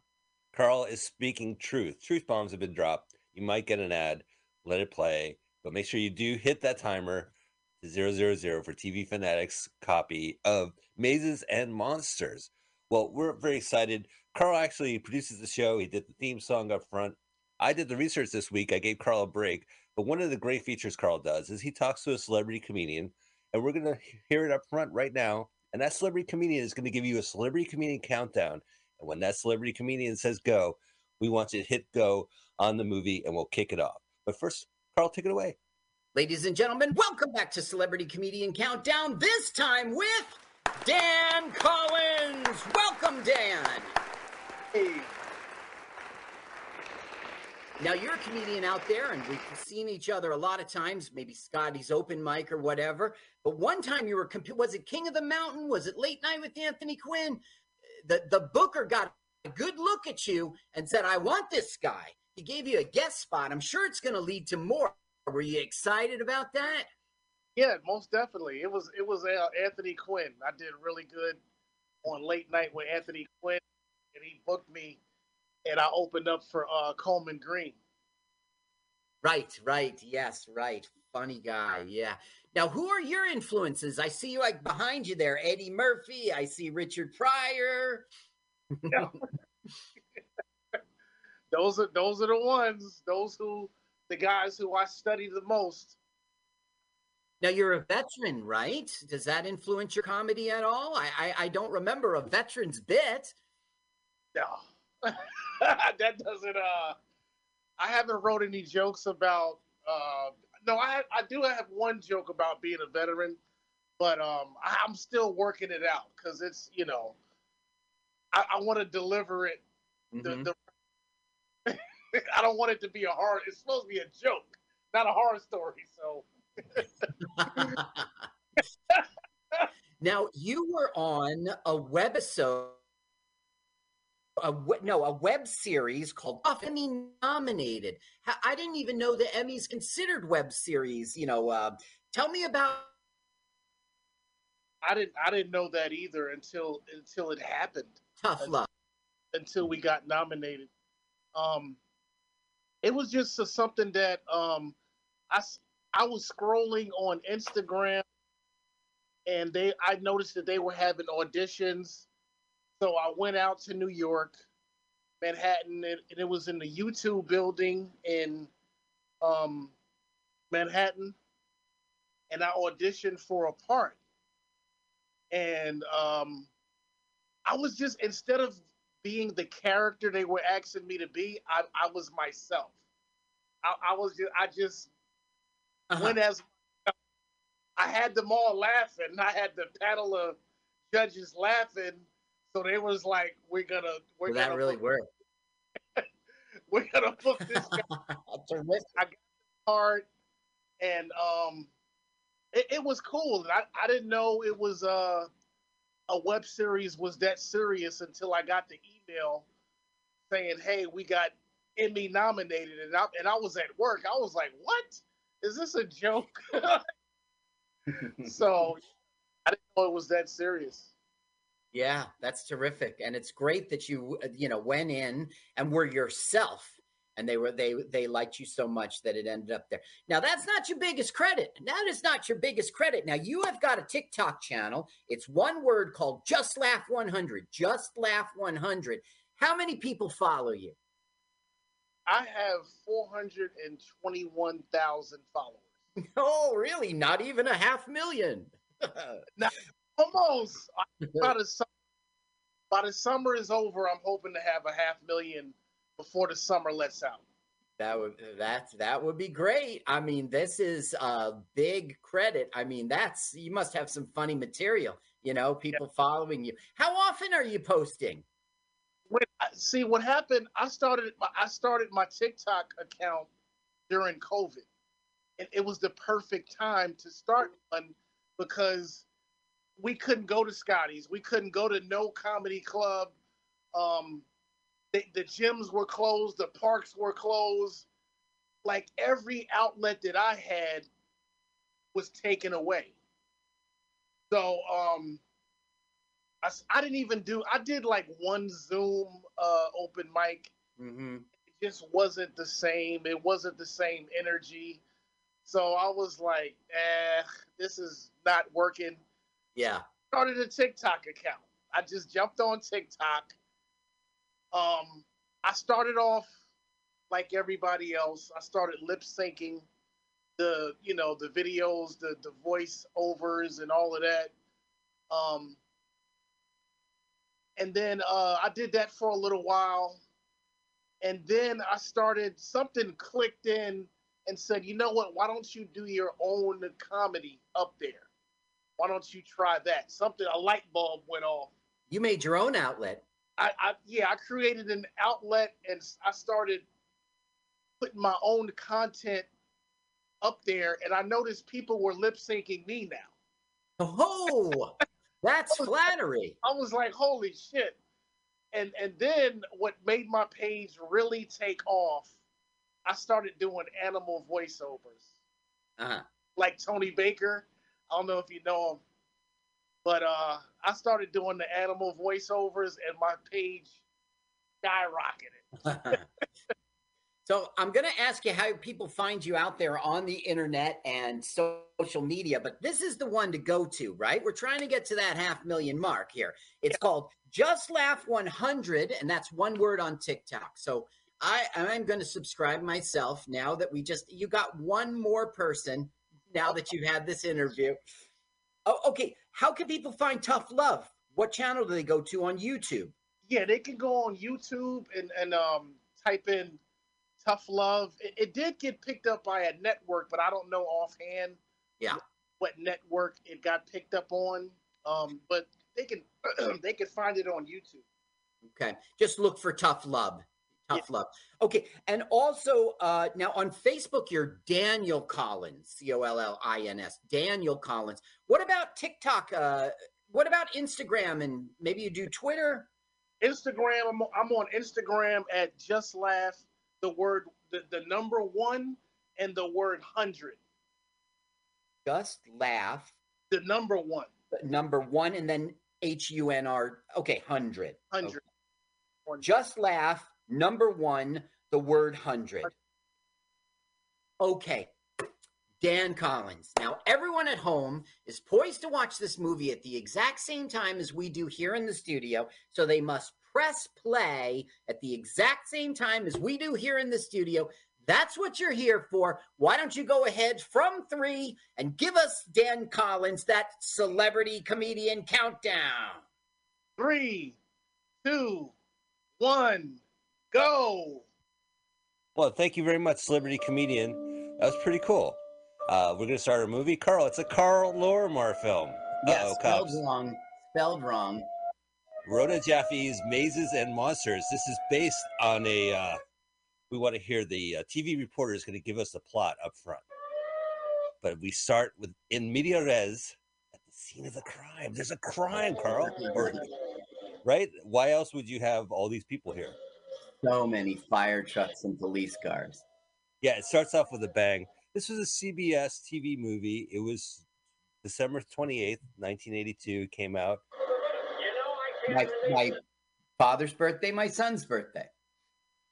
Carl is speaking truth. Truth bombs have been dropped. You might get an ad. let it play, but make sure you do hit that timer zero zero zero for TV Fanatics copy of Mazes and Monsters. Well, we're very excited. Carl actually produces the show. He did the theme song up front. I did the research this week. I gave Carl a break. But one of the great features Carl does is he talks to a celebrity comedian, and we're going to hear it up front right now. And that celebrity comedian is going to give you a celebrity comedian countdown. And when that celebrity comedian says go, we want you to hit go on the movie and we'll kick it off. But first, Carl, take it away. Ladies and gentlemen, welcome back to Celebrity Comedian Countdown, this time with Dan Collins. Welcome, Dan. Hey, Now, you're a comedian out there, and we've seen each other a lot of times, maybe Scotty's open mic or whatever. But one time you were, was it King of the Mountain? Was it Late Night with Anthony Quinn? The, the booker got a good look at you and said, I want this guy. He gave you a guest spot. I'm sure it's going to lead to more. Were you excited about that? yeah, most definitely. It was it was uh, Anthony Quinn. I did really good on late night with Anthony Quinn, and he booked me, and I opened up for uh, Coleman Green. Right, right. Yes, right. Funny guy. Yeah. Now, who are your influences? I see you like behind you there, Eddie Murphy. I see Richard Pryor. Those are those are the ones. Those who the guys who I study the most. Now, you're a veteran, right? Does that influence your comedy at all? I, I, I don't remember a veteran's bit. No, that doesn't. Uh, I haven't wrote any jokes about. Uh, no, I I do have one joke about being a veteran, but um, I, I'm still working it out because it's you know, I, I want to deliver it. The, Mhm. the I don't want it to be a horror. It's supposed to be a joke, not a horror story. So now, you were on a webisode. A, no, a web series called Emmy nominated. I didn't even know the Emmys considered web series. You know, uh, tell me about I didn't I didn't know that either until until it happened. Tough Love. until we got nominated. Um, it was just a- something that um, I I was scrolling on Instagram, and they I noticed that they were having auditions, so I went out to New York, Manhattan, and, and it was in the YouTube building in um, Manhattan, and I auditioned for a part, and um, I was just instead of being the character they were asking me to be, I, I was myself. I, I was just I just Uh-huh. went as I had them all laughing. I had the panel of judges laughing, so they was like, "We're gonna, we're Well, gonna, really book, worked. we're gonna book this guy I got the hard," and um, it, it was cool. I I didn't know it was uh, a web series was that serious until I got the email saying, "Hey, we got Emmy nominated," and I and I was at work. I was like, "What? Is this a joke?" so I didn't know it was that serious. Yeah, that's terrific, and it's great that you uh, you know went in and were yourself, and they were they they liked you so much that it ended up there. Now that's not your biggest credit. That is not your biggest credit. Now you have got a TikTok channel. It's one word called Just Laugh 100. Just Laugh 100. How many people follow you? I have 421,000 followers. Oh, really? Not even a half million. Almost. By the, summer, by the summer is over, I'm hoping to have a half million before the summer lets out. That would that that would be great. I mean, this is a big credit. I mean, that's you must have some funny material. You know, people following you. How often are you posting? When I, see what happened, I started my- I started my TikTok account during COVID, and it was the perfect time to start one because we couldn't go to Scotty's, we couldn't go to no comedy club. Um, the, the gyms were closed, the parks were closed. Like every outlet that I had was taken away. So um, I, didn't even do. I did like one Zoom uh, open mic. Mm-hmm. It just wasn't the same. It wasn't the same energy. So I was like, eh, this is not working. Yeah. Started a TikTok account. I just jumped on TikTok. Um, I started off like everybody else. I started lip syncing the, you know, the videos, the the voice overs and all of that. Um, and then uh, I did that for a little while, and then I started something clicked in and said, you know what? Why don't you do your own comedy up there? Why don't you try that? Something a light bulb went off. You made your own outlet. I, I yeah, I created an outlet and I started putting my own content up there, and I noticed people were lip syncing me now. Oh, that's flattery. I was like, holy shit. And and then what made my page really take off, I started doing animal voiceovers. Uh-huh. Like Tony Baker. I don't know if you know him. But uh I started doing the animal voiceovers and my page skyrocketed. so I'm going to ask you how people find you out there on the internet and social media, but this is the one to go to, right? We're trying to get to that half million mark here. It's called Just Laugh 100, and that's one word on TikTok. So I, I'm going to subscribe myself now that we just, you got one more person now that you've had this interview. Oh, okay. How can people find Tough Love? What channel do they go to on YouTube? Yeah, they can go on YouTube and, and um type in tough love. It, it did get picked up by a network, but I don't know offhand Yeah. what network it got picked up on. Um, but they can they can find it on YouTube. Okay. Just look for tough love. Tough love. Okay. And also uh now on Facebook, you're Daniel Collins, C O L L I N S. Daniel Collins. What about TikTok? Uh what about Instagram and maybe you do Twitter? Instagram, I'm, I'm on Instagram at just laugh the word the, the number one and the word hundred. Just laugh. The number one. Number one and then H U N R. Okay, hundred. Hundred. Just laugh. Number one, the word hundred. Okay. Dan Collins. Now, everyone at home is poised to watch this movie at the exact same time as we do here in the studio. So they must press play at the exact same time as we do here in the studio. That's what you're here for. Why don't you go ahead from three and give us, Dan Collins, that celebrity comedian countdown? Three, two, one, go. Well, thank you very much, celebrity comedian. That was pretty cool. Uh, we're gonna start a movie. Carl, it's a Carl Lorimar film. Yes, Uh-oh, spelled cops. wrong. Spelled wrong. Rona Jaffe's Mazes and Monsters. This is based on a. Uh, we want to hear the uh, TV reporter is going to give us the plot up front. But we start with in media res at the scene of the crime. There's a crime, Carl. Or, right? Why else would you have all these people here? So many fire trucks and police cars. Yeah, it starts off with a bang. This was a CBS TV movie. It was December 28th, 1982, came out. My, my father's birthday, my son's birthday.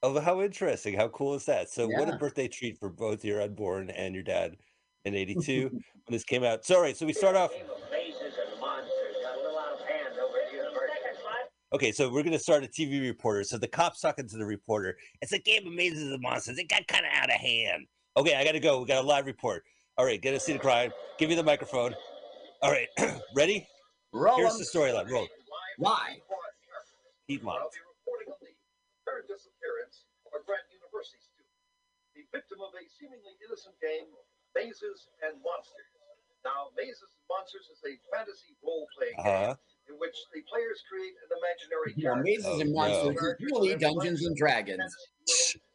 Oh, how interesting. How cool is that? So, what a birthday treat for both your unborn and your dad in 82 when this came out. So, all right, so we start off. Mazes and monsters got a little out of hand over at the university. Okay, so we're going to start a TV reporter. So, the cop's talking to the reporter. It's a game of mazes and monsters. It got kind of out of hand. Okay, I got to go. We got a live report. All right, get us see the crime. Give me the microphone. All right, ready? Roll Here's the storyline. Roll. Live. Piedmont. reporting on the third disappearance of a Grant University student, the victim of a seemingly innocent game, Mazes and Monsters. Now, Mazes and Monsters is a fantasy role-playing Uh-huh. game in which the players create an imaginary Yeah, character. mazes and Oh, no. monsters is really Dungeons and Dragons.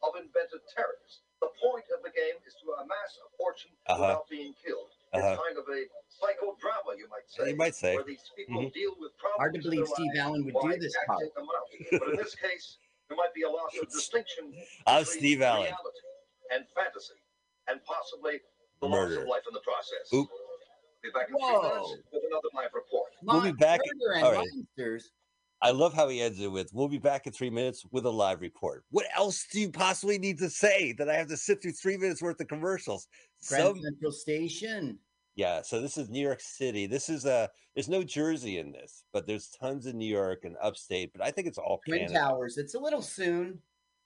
of invented terrors. The point of the game is to amass a fortune Uh-huh. without being killed. Uh-huh. It's kind of a psychodrama, you might say. You might say. Where these people Mhm. deal with problems Hard to believe their Steve lives Allen would do this part. acting them out. But in this case, there might be a loss of distinction I'm Steve Allen. and fantasy, and possibly the loss Murder. of life in the process. Oop. Be back in Whoa. three minutes with another live report. We'll be back- Murder all right. monsters. I love how he ends it with, "We'll be back in three minutes with a live report." What else do you possibly need to say that I have to sit through three minutes worth of commercials? Grand Some Central Station. Yeah, so this is New York City. This is a there's no Jersey in this, but there's tons in New York and upstate, but I think it's all Twin Canada. Towers. It's a little soon.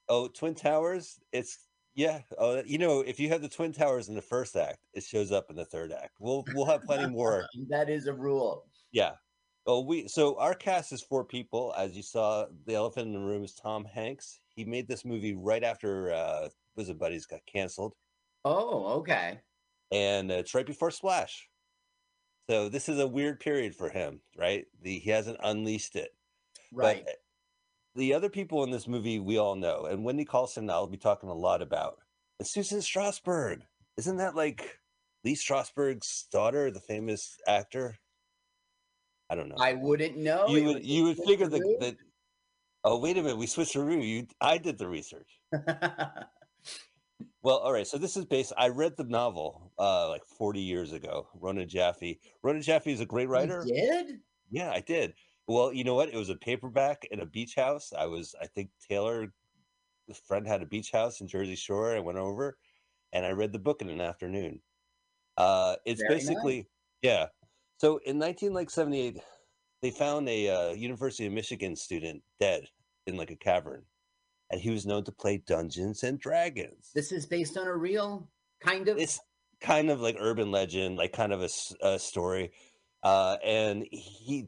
Oh, Twin Towers? It's yeah. Oh, you know, if you have the Twin Towers in the first act, it shows up in the third act. We'll we'll have plenty more. that is a rule. Yeah. Oh, we so our cast is four people. As you saw, the elephant in the room is Tom Hanks. He made this movie right after uh was it Buddies got canceled. Oh, okay. and uh, it's right before Splash. So this is a weird period for him, right? The, he hasn't unleashed it. Right. But the other people in this movie we all know, and Wendy Carlson I'll be talking a lot about. And Susan Strasberg. Isn't that like Lee Strasberg's daughter, the famous actor? I don't know. I wouldn't know. you would you would figure that. Oh wait a minute, we switched to Rue. You, I did the research. Well, all right. So this is based. I read the novel uh, like 40 years ago. Rona Jaffe. Rona Jaffe is a great writer. You did? Yeah, I did. Well, you know what? It was a paperback in a beach house. I was, I think Taylor, a friend had a beach house in Jersey Shore. I went over, and I read the book in an afternoon. Uh, it's Very nice. basically yeah. So in 1978, they found a uh, University of Michigan student dead in like a cavern, and he was known to play Dungeons and Dragons. This is based on a real kind of. It's kind of like urban legend, like kind of a story. Uh, and he,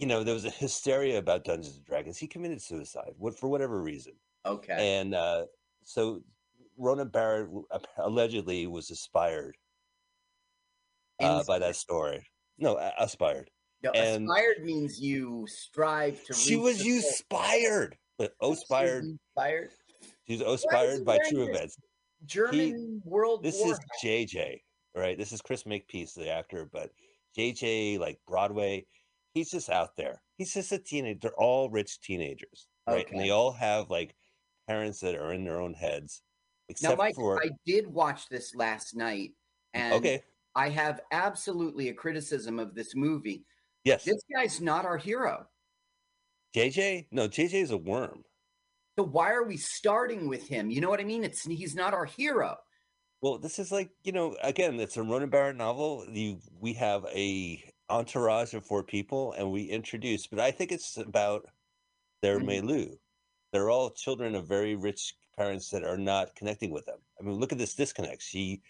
you know, there was a hysteria about Dungeons and Dragons. He committed suicide, what for whatever reason. okay. And uh, so Rona Barrett allegedly was inspired uh, by that story. No, aspired. No, and- aspired means you strive to. She was inspired, but was aspired. Inspired. She's inspired by true events. German World This War. is JJ, right? This is Chris Makepeace, the actor, but JJ, like Broadway, he's just out there. He's just a teenager. They're all rich teenagers, right? And they all have like parents that are in their own heads, now, except Mike, for I did watch this last night, and okay, I have absolutely a criticism of this movie. yes, This guy's not our hero. JJ. No, JJ is a worm. So why are we starting with him? You know what I mean? It's he's not our hero. Well, this is like you know, again, it's a Rona Barrett novel. You we have a entourage of four people, and we introduce. But I think it's about their Mhm. milieu. They're all children of very rich parents that are not connecting with them. I mean, look at this disconnect. She,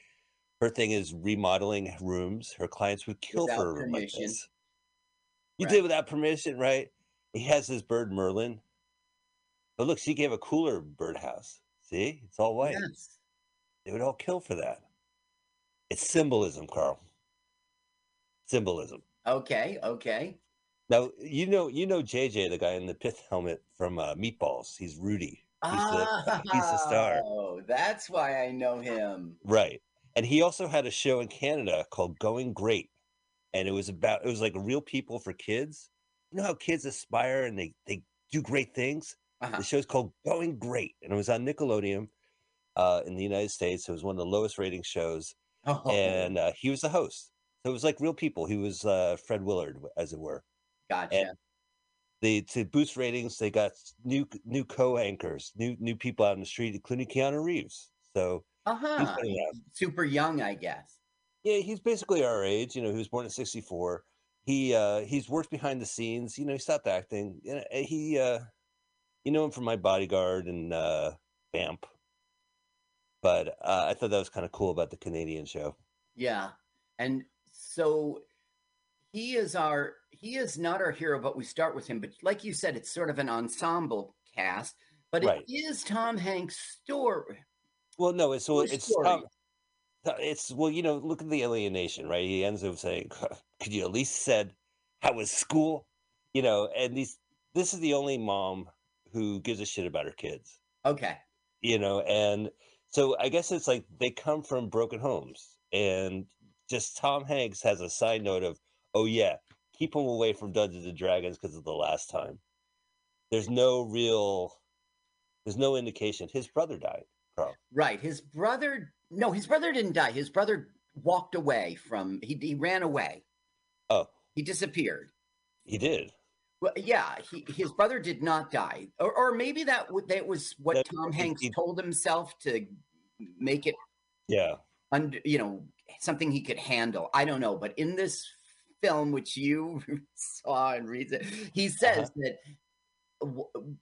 her thing is remodeling rooms. Her clients would kill Without for a room like this. You Right. did without permission, right? He has his bird Merlin. But look, she gave a cooler birdhouse. See, it's all white. Yes. They would all kill for that. It's symbolism, Carl. Symbolism. Okay. Okay. Now you know you know JJ, the guy in the pith helmet from uh, Meatballs. He's Rudy. He's the he's the star, Oh, that's why I know him. right? And he also had a show in Canada called Going Great, and it was about it was like real people for kids. You know how kids aspire and they they do great things. Uh-huh. The show's called Going Great, and it was on Nickelodeon uh, in the United States. It was one of the lowest rating shows. Oh, and uh, he was the host. So it was like real people. He was uh, Fred Willard, as it were. gotcha. And they to boost ratings, they got new new co-anchors, new new people out in the street, including Keanu Reeves. So Uh huh. Super young, I guess. yeah, he's basically our age. You know, he was born in '64. He uh, he's worked behind the scenes. You know, he stopped acting. You know, he uh, you know him from My Bodyguard and uh, Vamp. But uh, I thought that was kind of cool about the Canadian show. Yeah. And so he is our he is not our hero, but we start with him. But like you said, it's sort of an ensemble cast, but Right. it is Tom Hanks' story. Well, no, it's well, it's it's well, you know, look at the alienation, right? He ends up saying, "Could you at least said how was school?" You know, and these this is the only mom who gives a shit about her kids, Okay. you know, and so I guess it's like they come from broken homes, and just Tom Hanks has a side note of, "Oh yeah, keep him away from Dungeons and Dragons because of the last time." There's no real, there's no indication. His brother died, Carl. Right. His brother no, his brother didn't die. His brother walked away from he he ran away. Oh, He disappeared. he did. Well, yeah, he, his brother did not die, or, or maybe that that was what No, Tom he- Hanks he- told himself to make it Yeah. under, you know, something he could handle. I don't know, but in this film, which you saw and read, it, he says Uh-huh. that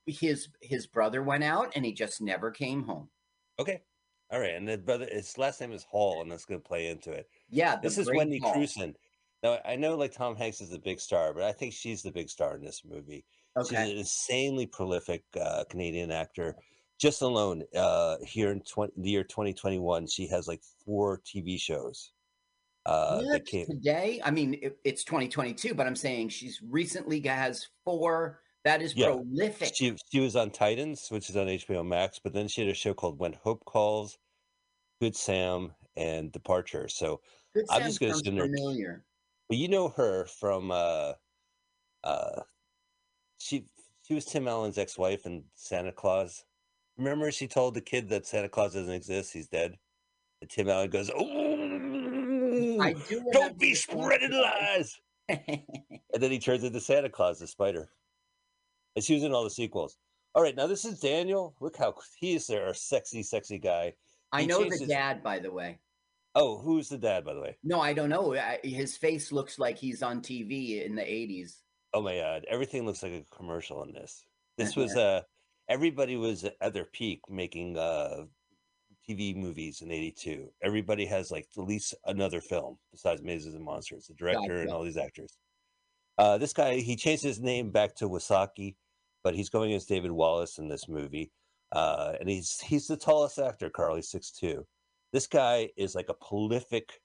his his brother went out and he just never came home. Okay. All right. And the brother, his last name is Hall, and that's going to play into it. Yeah, This is Wendy Paul. Crewson. Now, I know like Tom Hanks is the big star, but I think she's the big star in this movie. She's Okay, an insanely prolific uh, Canadian actor. Just alone uh, here in 20, the year 2021, she has like four TV shows. Uh, What? that came, today. I mean, it, it's 2022, but I'm saying she's recently has four. That is Yeah, prolific. she she was on Titans, which is on HBO Max, but then she had a show called When Hope Calls, Good Sam, and Departure. So, Good I'm Sam just gonna sounds assume they're- familiar. but you know her from uh, uh, she she was Tim Allen's ex-wife in Santa Clause. Remember, she told the kid that Santa Claus doesn't exist; he's dead. And Tim Allen goes, "Oh, I do don't be spreading lies." And then he turns into Santa Claus, the spider. And she was in all the sequels. All right, now this is Daniel. Look how he is there, a sexy, sexy guy. I know the his- dad, by the way. Oh, who's the dad, by the way? No, I don't know. I, his face looks like he's on TV in the 80s. Oh my god, everything looks like a commercial in this. This was uh everybody was at their peak making uh TV movies in 82. Everybody has like at least another film besides Mazes and Monsters, the director and all these actors. Uh this guy he changed his name back to Wasaki, but he's going as David Wallace in this movie. Uh and he's he's the tallest actor, Carl, he's 6'2. This guy is like a prolific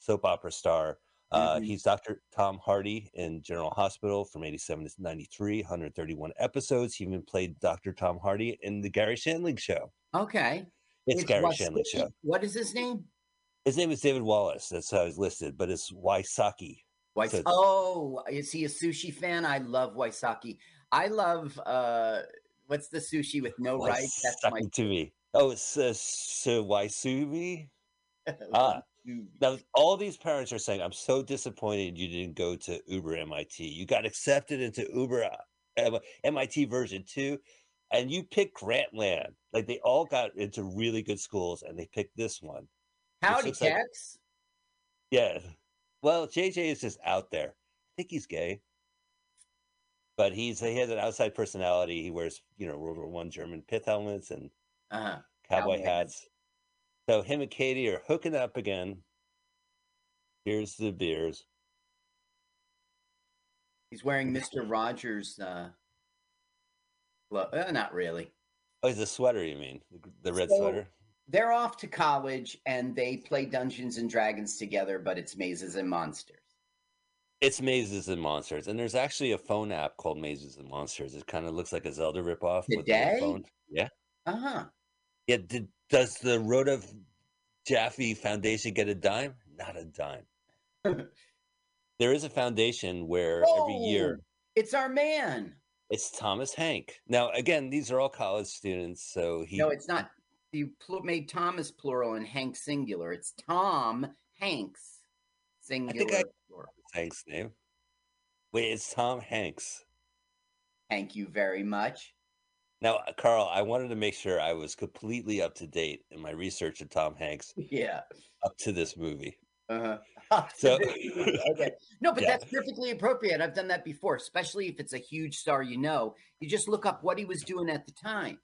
soap opera star. Uh, Mhm. He's Dr. Tom Hardy in General Hospital from 87 to 93, 131 episodes. He even played Dr. Tom Hardy in the Garry Shandling show. Okay. It's, Garry Shandling show. What is his name? His name is David Wallace. That's how he's listed, but it's Waisaki. Wais- So- oh, is he a sushi fan? I love Waisaki. I love uh what's the sushi with no rice? That's my to me. Oh, it's uh, Waisumi. Ah, Now, all these parents are saying, I'm so disappointed you didn't go to Uber MIT. You got accepted into Uber uh, MIT version two, and you picked Grantland. Like they all got into really good schools, and they picked this one. Howdy, looks like- Tex. Yeah. Well, JJ is just out there. I think he's gay, but he's he has an outside personality. He wears you know World War One German pith helmets and Uh-huh. cowboy Cowboy hats. So him and Katie are hooking up again. Here's the beers. He's wearing Mr. Rogers uh glo- uh, not really. Oh, he's a sweater, you mean? The, the red So- sweater? They're off to college and they play Dungeons and Dragons together, but it's mazes and monsters. It's Mazes and Monsters. And there's actually a phone app called Mazes and Monsters. It kind of looks like a Zelda ripoff with a Today? phone. Yeah. Uh-huh. Yeah. Did, does the Rona Jaffe Foundation get a dime? Not a dime. there is a foundation where every oh, year Oh, It's our man. it's Thomas Hank. Now, again, these are all college students. So he No, it's not. You pl- made Thomas plural and Hank singular. It's Tom Hanks singular. I- plural. Hank's name. Wait, it's Tom Hanks. Thank you very much. Now, uh, Carl, I wanted to make sure I was completely up to date in my research of Tom Hanks Yeah. up to this movie. Uh-huh. So, okay. No, but Yeah. that's perfectly appropriate. I've done that before, especially if it's a huge star you know. You just look up what he was doing at the time.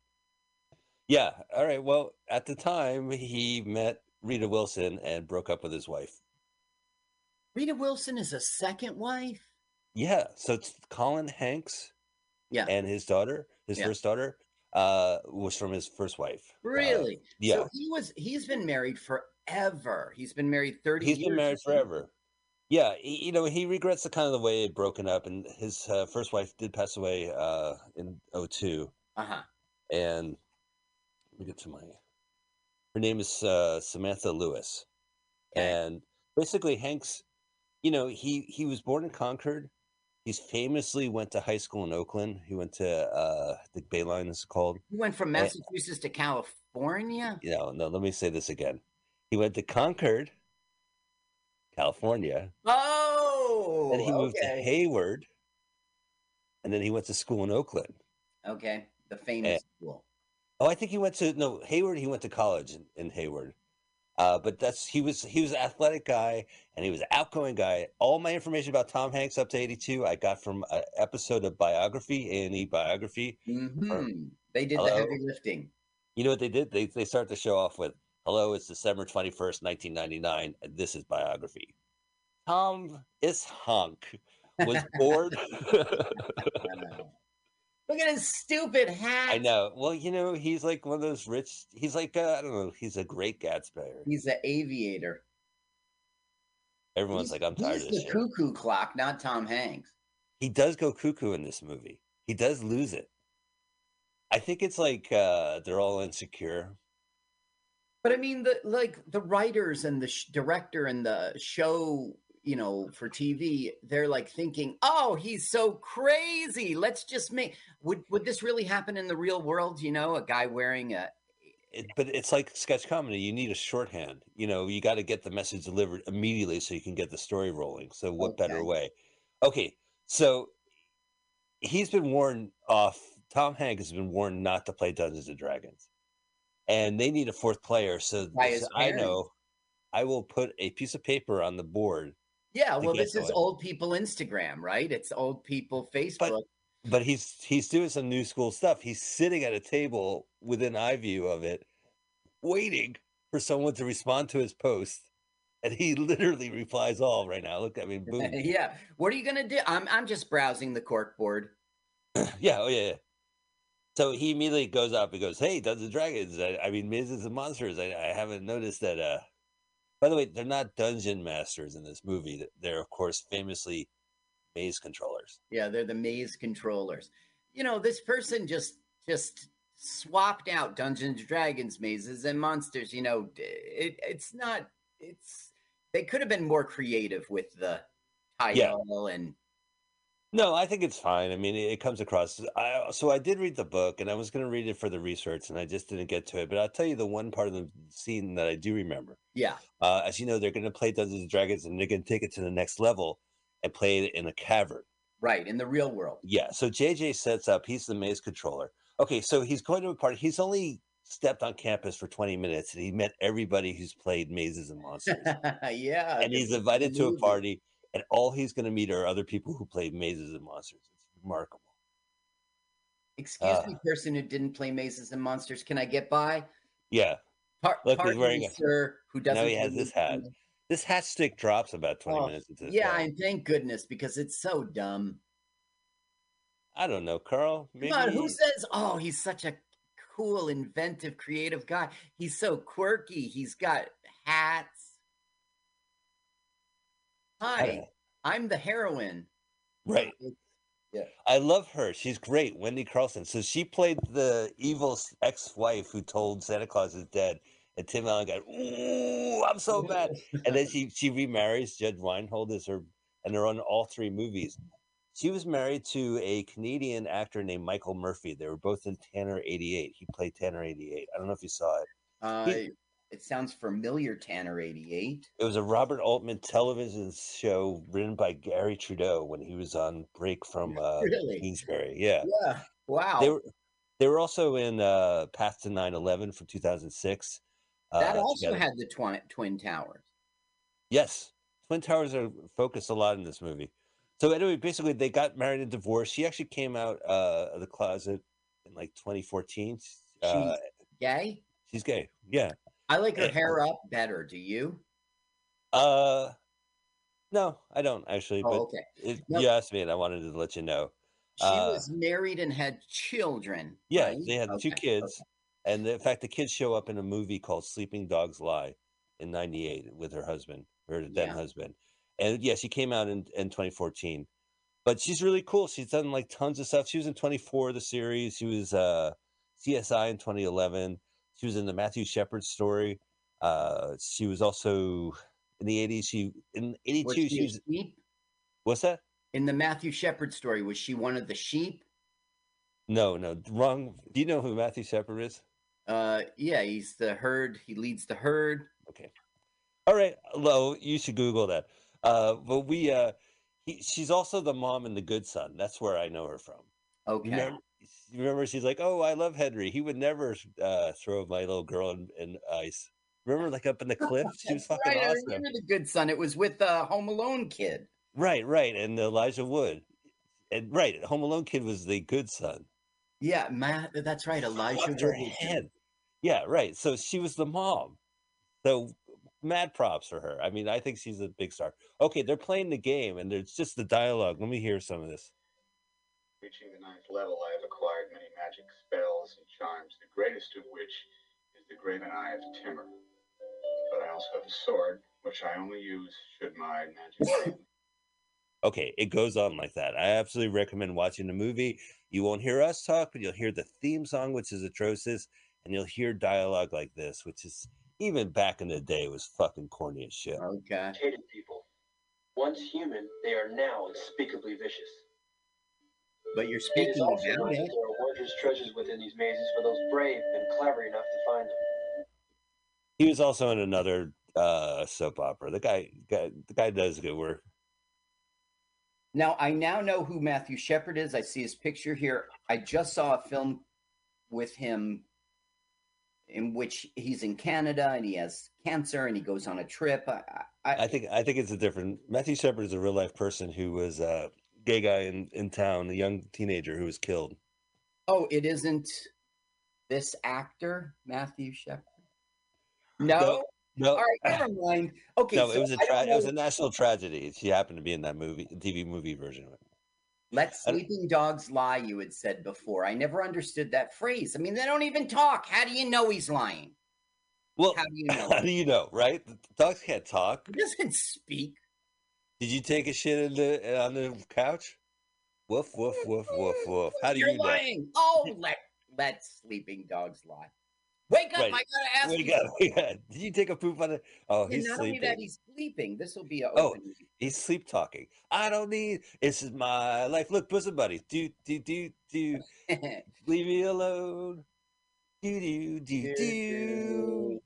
yeah, all right. Well, at the time, he met Rita Wilson and broke up with his wife. Rita Wilson is a second wife. Yeah, so it's Colin Hanks Yeah. and his daughter, his Yeah. first daughter, uh, was from his first wife. Uh, Really? yeah. So he was he's been married forever. He's been married 30 He's been married forever. Yeah, he, you know, he regrets the kind of the way it broken up, and his uh, first wife did pass away uh, in 02. Uh-huh. and let me get to my her name is uh, samantha lewes Okay. and basically hank's you know he he was born in concord he's famously went to high school in oakland he went to uh the bay line is called He went from Eh. Massachusetts to California. you know no let me say this again he went to concord california Oh, then he moved to hayward and then he went to school in Oakland. Okay, the famous school. Oh, I think he went to no Hayward. He went to college in, in Hayward. Uh, but that's he was he was an athletic guy and he was an outgoing guy. All my information about Tom Hanks up to eighty two I got from an episode of Biography A and E Biography. hmm They did the heavy lifting. You know what they did? They they start the show off with "Hello, it's December twenty first, nineteen ninety nine, this is Biography." Tom is Honk was bored. Look at his stupid hat. I know. Well, you know, he's like one of those rich. He's like uh, I don't know. He's a great Gatsby. He's an aviator. Everyone's He's- like, I'm tired of this the cuckoo clock, not Tom Hanks. He does go cuckoo in this movie. He does lose it. I think it's like uh they're all insecure. But I mean, the like the writers and the sh- director and the show, you know, for TV, they're like thinking, "Oh, he's so crazy. Let's just make." Would would this really happen in the real world? You know, a guy wearing a It, but it's like sketch comedy. You need a shorthand. You know, you got to get the message delivered immediately so you can get the story rolling. So what better way? Okay, so he's been warned off. Tom Hanks has been warned not to play Dungeons and Dragons, and they need a fourth player. So his I know I will put a piece of paper on the board yeah. Well, this is it. old people Instagram, right? It's old people Facebook. but he's he's doing some new school stuff. He's sitting at a table within eye view of it, waiting for someone to respond to his post, and he literally replies all right now. Look, I mean, boom, yeah. What are you gonna do? I'm I'm just browsing the cork board. yeah, oh yeah. yeah. So he immediately goes up and goes, "Hey, Dungeons and Dragons! I, I mean, mazes and monsters. I, I haven't noticed that." uh By the way, they're not dungeon masters in this movie. They're of course famously maze controllers. Yeah, they're the maze controllers. You know, this person just just swapped out Dungeons Dragons mazes and monsters. You know, it, it's not. It's they could have been more creative with the title and No, I think it's fine. I mean, it, it comes across. I so I did read the book, and I was going to read it for the research, and I just didn't get to it. But I'll tell you the one part of the scene that I do remember. yeah, Uh, as you know, they're going to play Dungeons and Dragons, and they're going to take it to the next level and play it in a cavern. right in the real world. Yeah. So JJ sets up. He's the maze controller. Okay, so he's going to a party. He's only stepped on campus for 20 minutes, and he met everybody who's played mazes and monsters. yeah, and he's invited to a party, and all he's going to meet are other people who play mazes and monsters. It's remarkable. Excuse uh, me, person who didn't play mazes and monsters. Can I get by? Yeah. Par- Look, he's wearing a- sir, who doesn't. Now he has this hat. This hat stick drops about 20 Oh, minutes into this. yeah, and thank goodness because it's so dumb. I don't know, Carl. Maybe Come on, who says, oh, he's such a cool, inventive, creative guy? He's so quirky. He's got hats. Hi. I'm the heroine. right. Yeah. I love her. She's great, Wendy Carlson. So she played the evil ex-wife who told Santa Claus is dead, and Tim Allen got, "Ooh, I'm so mad." and then she she remarries Judge Reinhold as her, and they're on all three movies. She was married to a Canadian actor named Michael Murphy. They were both in Tanner '88. He played Tanner '88. I don't know if you saw it. Uh, it sounds familiar, Tanner 88. It was a Robert Altman television show written by Garry Trudeau when he was on break from uh, Really? Doonesbury. Yeah. Yeah. Wow. They were they were also in uh, Path to 9/11 from 2006. that uh, also together. had the twin, twin towers. yes, Twin Towers are focused a lot in this movie. So anyway, basically they got married and divorced. She actually came out uh, of the closet in like 2014. Uh, She's gay. she's gay. Yeah. I like her hair up better. Do you? Uh, no, I don't actually. Oh, okay. it, you asked me, and I wanted to let you know. She Uh, was married and had children. Yeah, right? they had two Okay, kids, and in fact, the kids show up in a movie called Sleeping Dogs Lie in '98 with her husband, her then Yeah. husband. And yeah, she came out in, in 2014, but she's really cool. She's done like tons of stuff. She was in 24 the series. She was uh, CSI in 2011. She was in the Matthew Shepard story. Uh, she was also in the 80s. She in 82. she She was sheep? what's that? In the Matthew Shepard story, was she one of the sheep? No, no, wrong. Do you know who Matthew Shepard is? Uh, yeah, he's the herd. He leads the herd. Okay. All right. Lo, you should Google that. Uh, but we, uh, He, she's also the mom in The Good Son. That's where I know her from. Okay. Remember she's like, "Oh, I love Henry. He would never uh, throw my little girl in, in ice." Remember, like up in the cliff, she was fucking right, I awesome. remember the good son. It was with the Home Alone kid. Right, right, and Elijah Wood, and right, Home Alone kid was the good son. Yeah, Matt. That's right. Elijah her Wood. head. Yeah, right. So she was the mom. So mad props for her. I mean, I think she's a big star. Okay, they're playing the game, and it's just the dialogue. Let me hear some of this. Reaching the ninth level, I have acquired many magic spells and charms, the greatest of which is the Graven Eye of Timur. But I also have a sword, which I only use should my magic fail. Okay, it goes on like that. I absolutely recommend watching the movie. You won't hear us talk, but you'll hear the theme song, which is atrocious, and you'll hear dialogue like this, which is even back in the day was fucking corny as shit. Okay. Hated people. Once human, they are now unspeakably vicious. But you're speaking also about known that it. there are wondrous treasures within these mazes for those brave and clever enough to find them. He was also in another uh soap opera. The guy, guy the guy does good work. Now I now know who Matthew Shepard is. I see his picture here. I just saw a film with him in which he's in Canada and he has cancer and he goes on a trip. I, I, I think I think it's a different Matthew Shepard is a real life person who was a gay guy in, in town, a young teenager who was killed. oh, it isn't this actor Matthew Shepard. No. No, All right, never mind. Okay, no, so it was a tra- it was a national tragedy. She happened to be in that movie, TV movie version of it. Let sleeping dogs lie, you had said before. I never understood that phrase. I mean, they don't even talk. How do you know he's lying? Well, How do you know? how do you know, right? The dogs can't talk. He doesn't speak. Did you take a shit in the uh, on the couch? Woof woof woof woof woof. How do You're you know? Oh, let let sleeping dogs lie. Wake up! Right. I gotta ask Wake you. up, wake up. Did you take a poop on it? Oh, And he's not sleeping. only that, he's sleeping. This will be a Oh, opening. he's sleep talking. I don't need. This is my life. Look, bosom buddies. Do do do do. Leave me alone. Do do do do.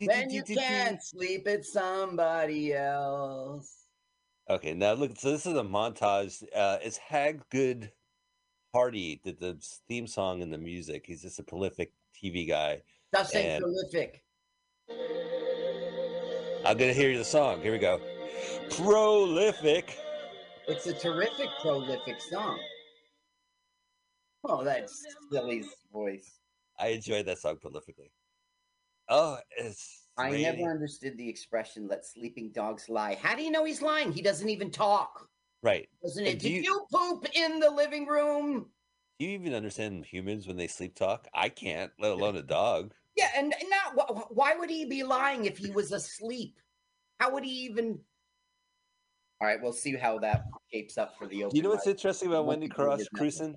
Do, Then do, you do. can't sleep it's somebody else. Okay, now look. So this is a montage. Uh, it's Hagood Hardy did the theme song and the music. He's just a prolific TV guy. Just ain't And- prolific. I'm gonna hear the song. Here we go. Prolific. It's a terrific, prolific song. Oh, that's Silly's voice. I enjoyed that song prolifically. Oh, it's. I never understood the expression "let sleeping dogs lie." How do you know he's lying? He doesn't even talk. Right. Doesn't it? do Did you- you poop in the living room? Do you even understand humans when they sleep talk? I can't, let alone a dog. Yeah, and not wh- wh- why would he be lying if he was asleep? How would he even? All right, we'll see how that shapes up for the open. You know what's interesting about Wendy Cross. Cruisen?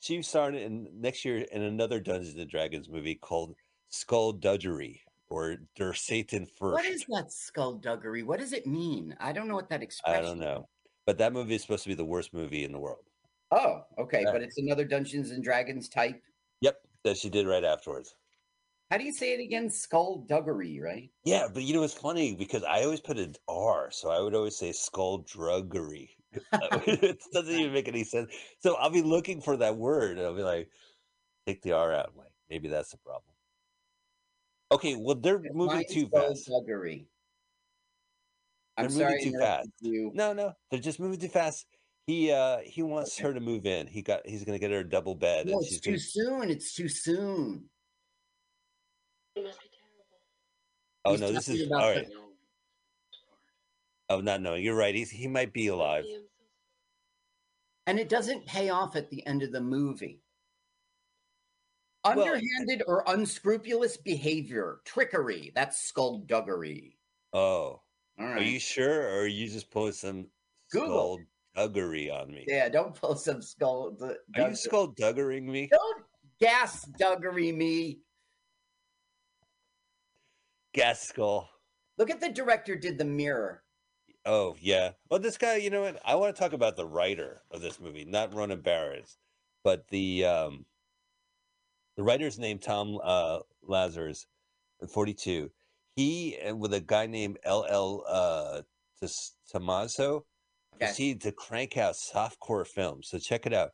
She started in next year in another Dungeons and Dragons movie called Skullduggery or Der Satan First. What is that skullduggery? What does it mean? I don't know what that expression. I don't know. But that movie is supposed to be the worst movie in the world. Oh, okay, Yeah. but it's another Dungeons and Dragons type. Yep, that she did right afterwards. How do you say it again? Skullduggery, right? Yeah, but you know it's funny because I always put an R, so I would always say skullduggery. it doesn't even make any sense. So I'll be looking for that word, and I'll be like, take the R out. I'm like, maybe that's the problem. Okay, well they're moving Mine's too fast. Skullduggery. I'm They're sorry, I too fast. You. No, no, they're just moving too fast. He uh he wants her to move in. He got he's gonna get her a double bed, No, and it's too gonna. soon. It's too soon. Oh He's no, this is about all the- right. Oh, not knowing. You're right. He's he might be alive. And it doesn't pay off at the end of the movie. Well- Underhanded or unscrupulous behavior, trickery, that's skullduggery. Oh, All are you sure, or are you just pulling some Google. skullduggery on me? Yeah, don't pull some skull. Are you skullduggering me? Don't gas duggery me. Gas skull. Look at the director did the mirror. Oh yeah. Well, this guy, you know what? I want to talk about the writer of this movie, not Ronan Barris, but the um, the writer's name Tom uh, Lazarus, forty two. He and with a guy named LL. Uh, Tommaso. You see to crank out softcore films. So check it out.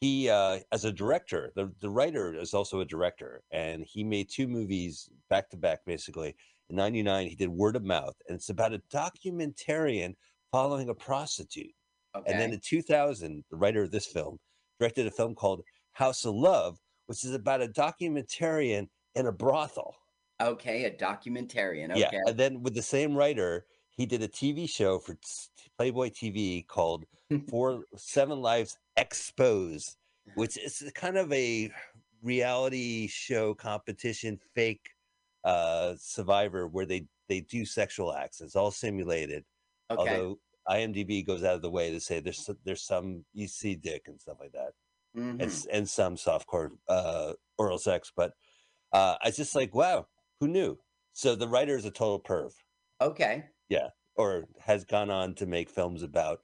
He, uh, as a director, the, the writer is also a director, and he made two movies back to back, basically. In '99, he did Word of Mouth, and it's about a documentarian following a prostitute. And then in 2000, the writer of this film directed a film called House of Love, which is about a documentarian in a brothel. Okay, a documentarian. Okay. Yeah, and then with the same writer, he did a TV show for Playboy TV called Four Seven Lives Exposed, which is kind of a reality show competition, fake uh, Survivor, where they they do sexual acts. It's all simulated. Okay. Although IMDb goes out of the way to say there's there's some you see dick and stuff like that, and Mhm. s- and some softcore uh, oral sex, but uh, I was just like wow, who knew? So the writer is a total perv. Okay. Yeah, or has gone on to make films about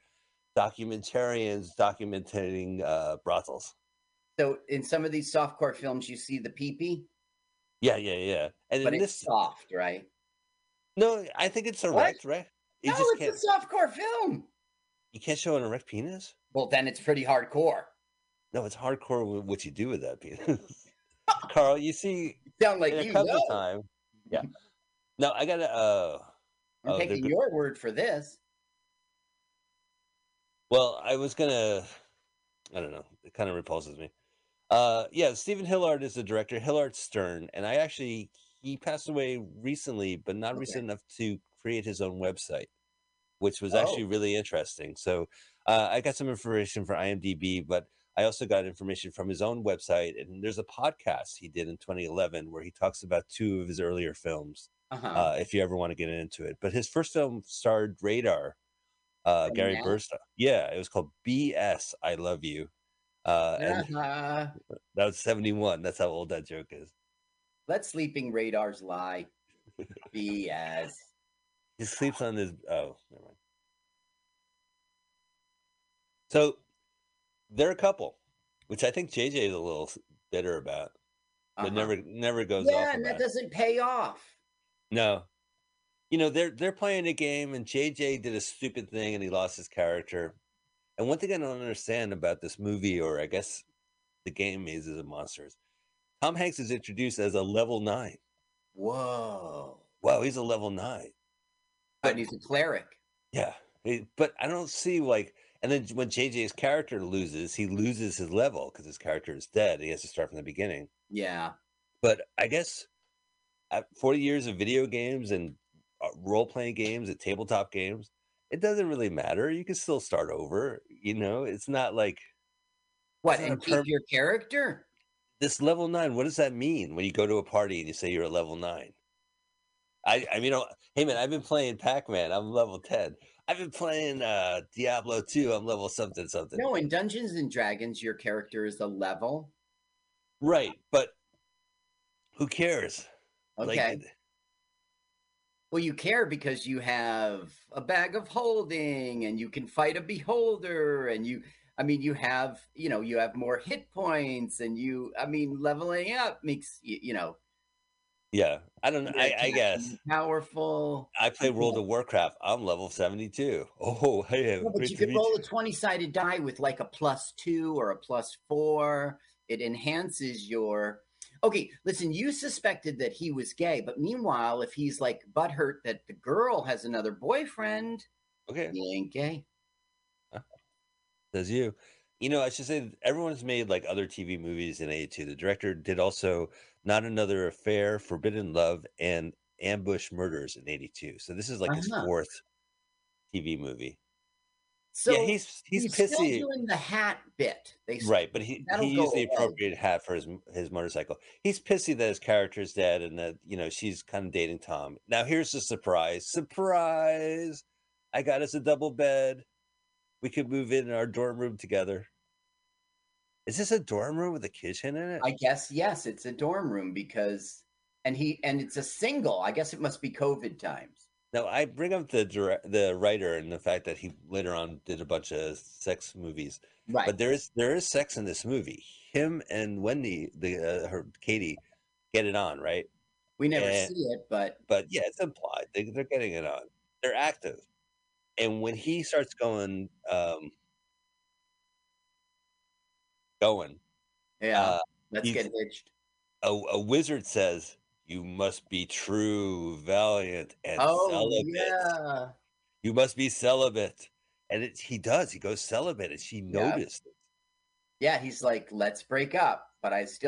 documentarians documenting uh, brothels. So in some of these softcore films, you see the pee-pee, Yeah, yeah, yeah. And but it's this, soft, right? no, I think it's erect, right? You no, just can't. it's a softcore film. You can't show an erect penis. Well, then it's pretty hardcore. No, it's hardcore what you do with that penis. Carl, you see, Sound like you know. time. Yeah. No, I gotta. Uh, I'm oh, taking your word for this. Well, I was gonna. I don't know. It kind of repulses me. Uh, yeah, Steven Hilliard is the director. Hilliard Stern, and I actually he passed away recently, but not Okay. recent enough to create his own website, which was Oh. actually really interesting. So uh, I got some information for IMDb, but I also got information from his own website. And there's a podcast he did in 2011 where he talks about two of his earlier films. Uh-huh. Uh, if you ever want to get into it, but his first film starred Radar, uh, From Gary? Bursta. Yeah, it was called B.S. I Love You. Uh, and Uh-huh. that was 71. That's how old that joke is. Let sleeping radars lie. BS. He sleeps on his. Oh, never mind. So they're a couple, which I think JJ is a little bitter about, but Uh-huh. never never goes Yeah, off and that it. doesn't pay off. No. You know, they're they're playing a game and JJ did a stupid thing and he lost his character. And one thing I don't understand about this movie, or I guess the game Mazes and Monsters, Tom Hanks is introduced as a level nine. Whoa. Wow, he's a level nine. but he's a cleric. Yeah. but I don't see like and then when JJ's character loses, he loses his level because his character is dead. He has to start from the beginning. Yeah. But I guess at 40 years of video games and uh, role playing games and tabletop games, it doesn't really matter. You can still start over. You know, it's not like What, and keep your character? this level nine. What does that mean when you go to a party and you say you're a level nine? I, I mean, oh, hey man, I've been playing Pac Man. I'm level 10. I've been playing uh, Diablo 2. I'm level something something. No, in Dungeons and Dragons, your character is a level. Right, but who cares? Okay. Like, Well, you care because you have a bag of holding and you can fight a beholder and you I mean you have, you know, you have more hit points and you I mean leveling up makes you, you know, yeah, I don't know. I, I guess powerful. I play World of Warcraft. I'm level 72. Oh, hey, No, but you could roll you. a 20 sided die with like a plus two or a plus four. It enhances your. Okay, listen, you suspected that he was gay, but meanwhile, if he's like butthurt that the girl has another boyfriend, Okay, he ain't gay. says you. You know, I should say everyone's made like other TV movies in 82. The director did also Not Another Affair, Forbidden Love, and Ambush Murders in 82. So this is like his Uh-huh. fourth TV movie. So yeah, he's he's, still pissy. doing the hat bit. They Right, but he, he used the appropriate hat for his his motorcycle. He's pissy that his character's dead and that you know she's kind of dating Tom. Now here's the surprise! Surprise! I got us a double bed. We could move in in our dorm room together. Is this a dorm room with a kitchen in it? I guess yes, it's a dorm room because, and he and it's a single. I guess it must be COVID times. Now I bring up the direct, the writer and the fact that he later on did a bunch of sex movies. Right. But there is there is sex in this movie. Him and Wendy, the uh, her Katie, get it on, right? We never And- see it, but but yeah, it's implied. They, they're getting it on. They're active. And when he starts going, um, going, Yeah, uh, let's get hitched. a, a wizard says, "You must be true, valiant, and Oh celibate. yeah. You must be celibate." And it, he does. He goes celibate, and she Yeah. noticed it. Yeah, he's like, let's break up, but I still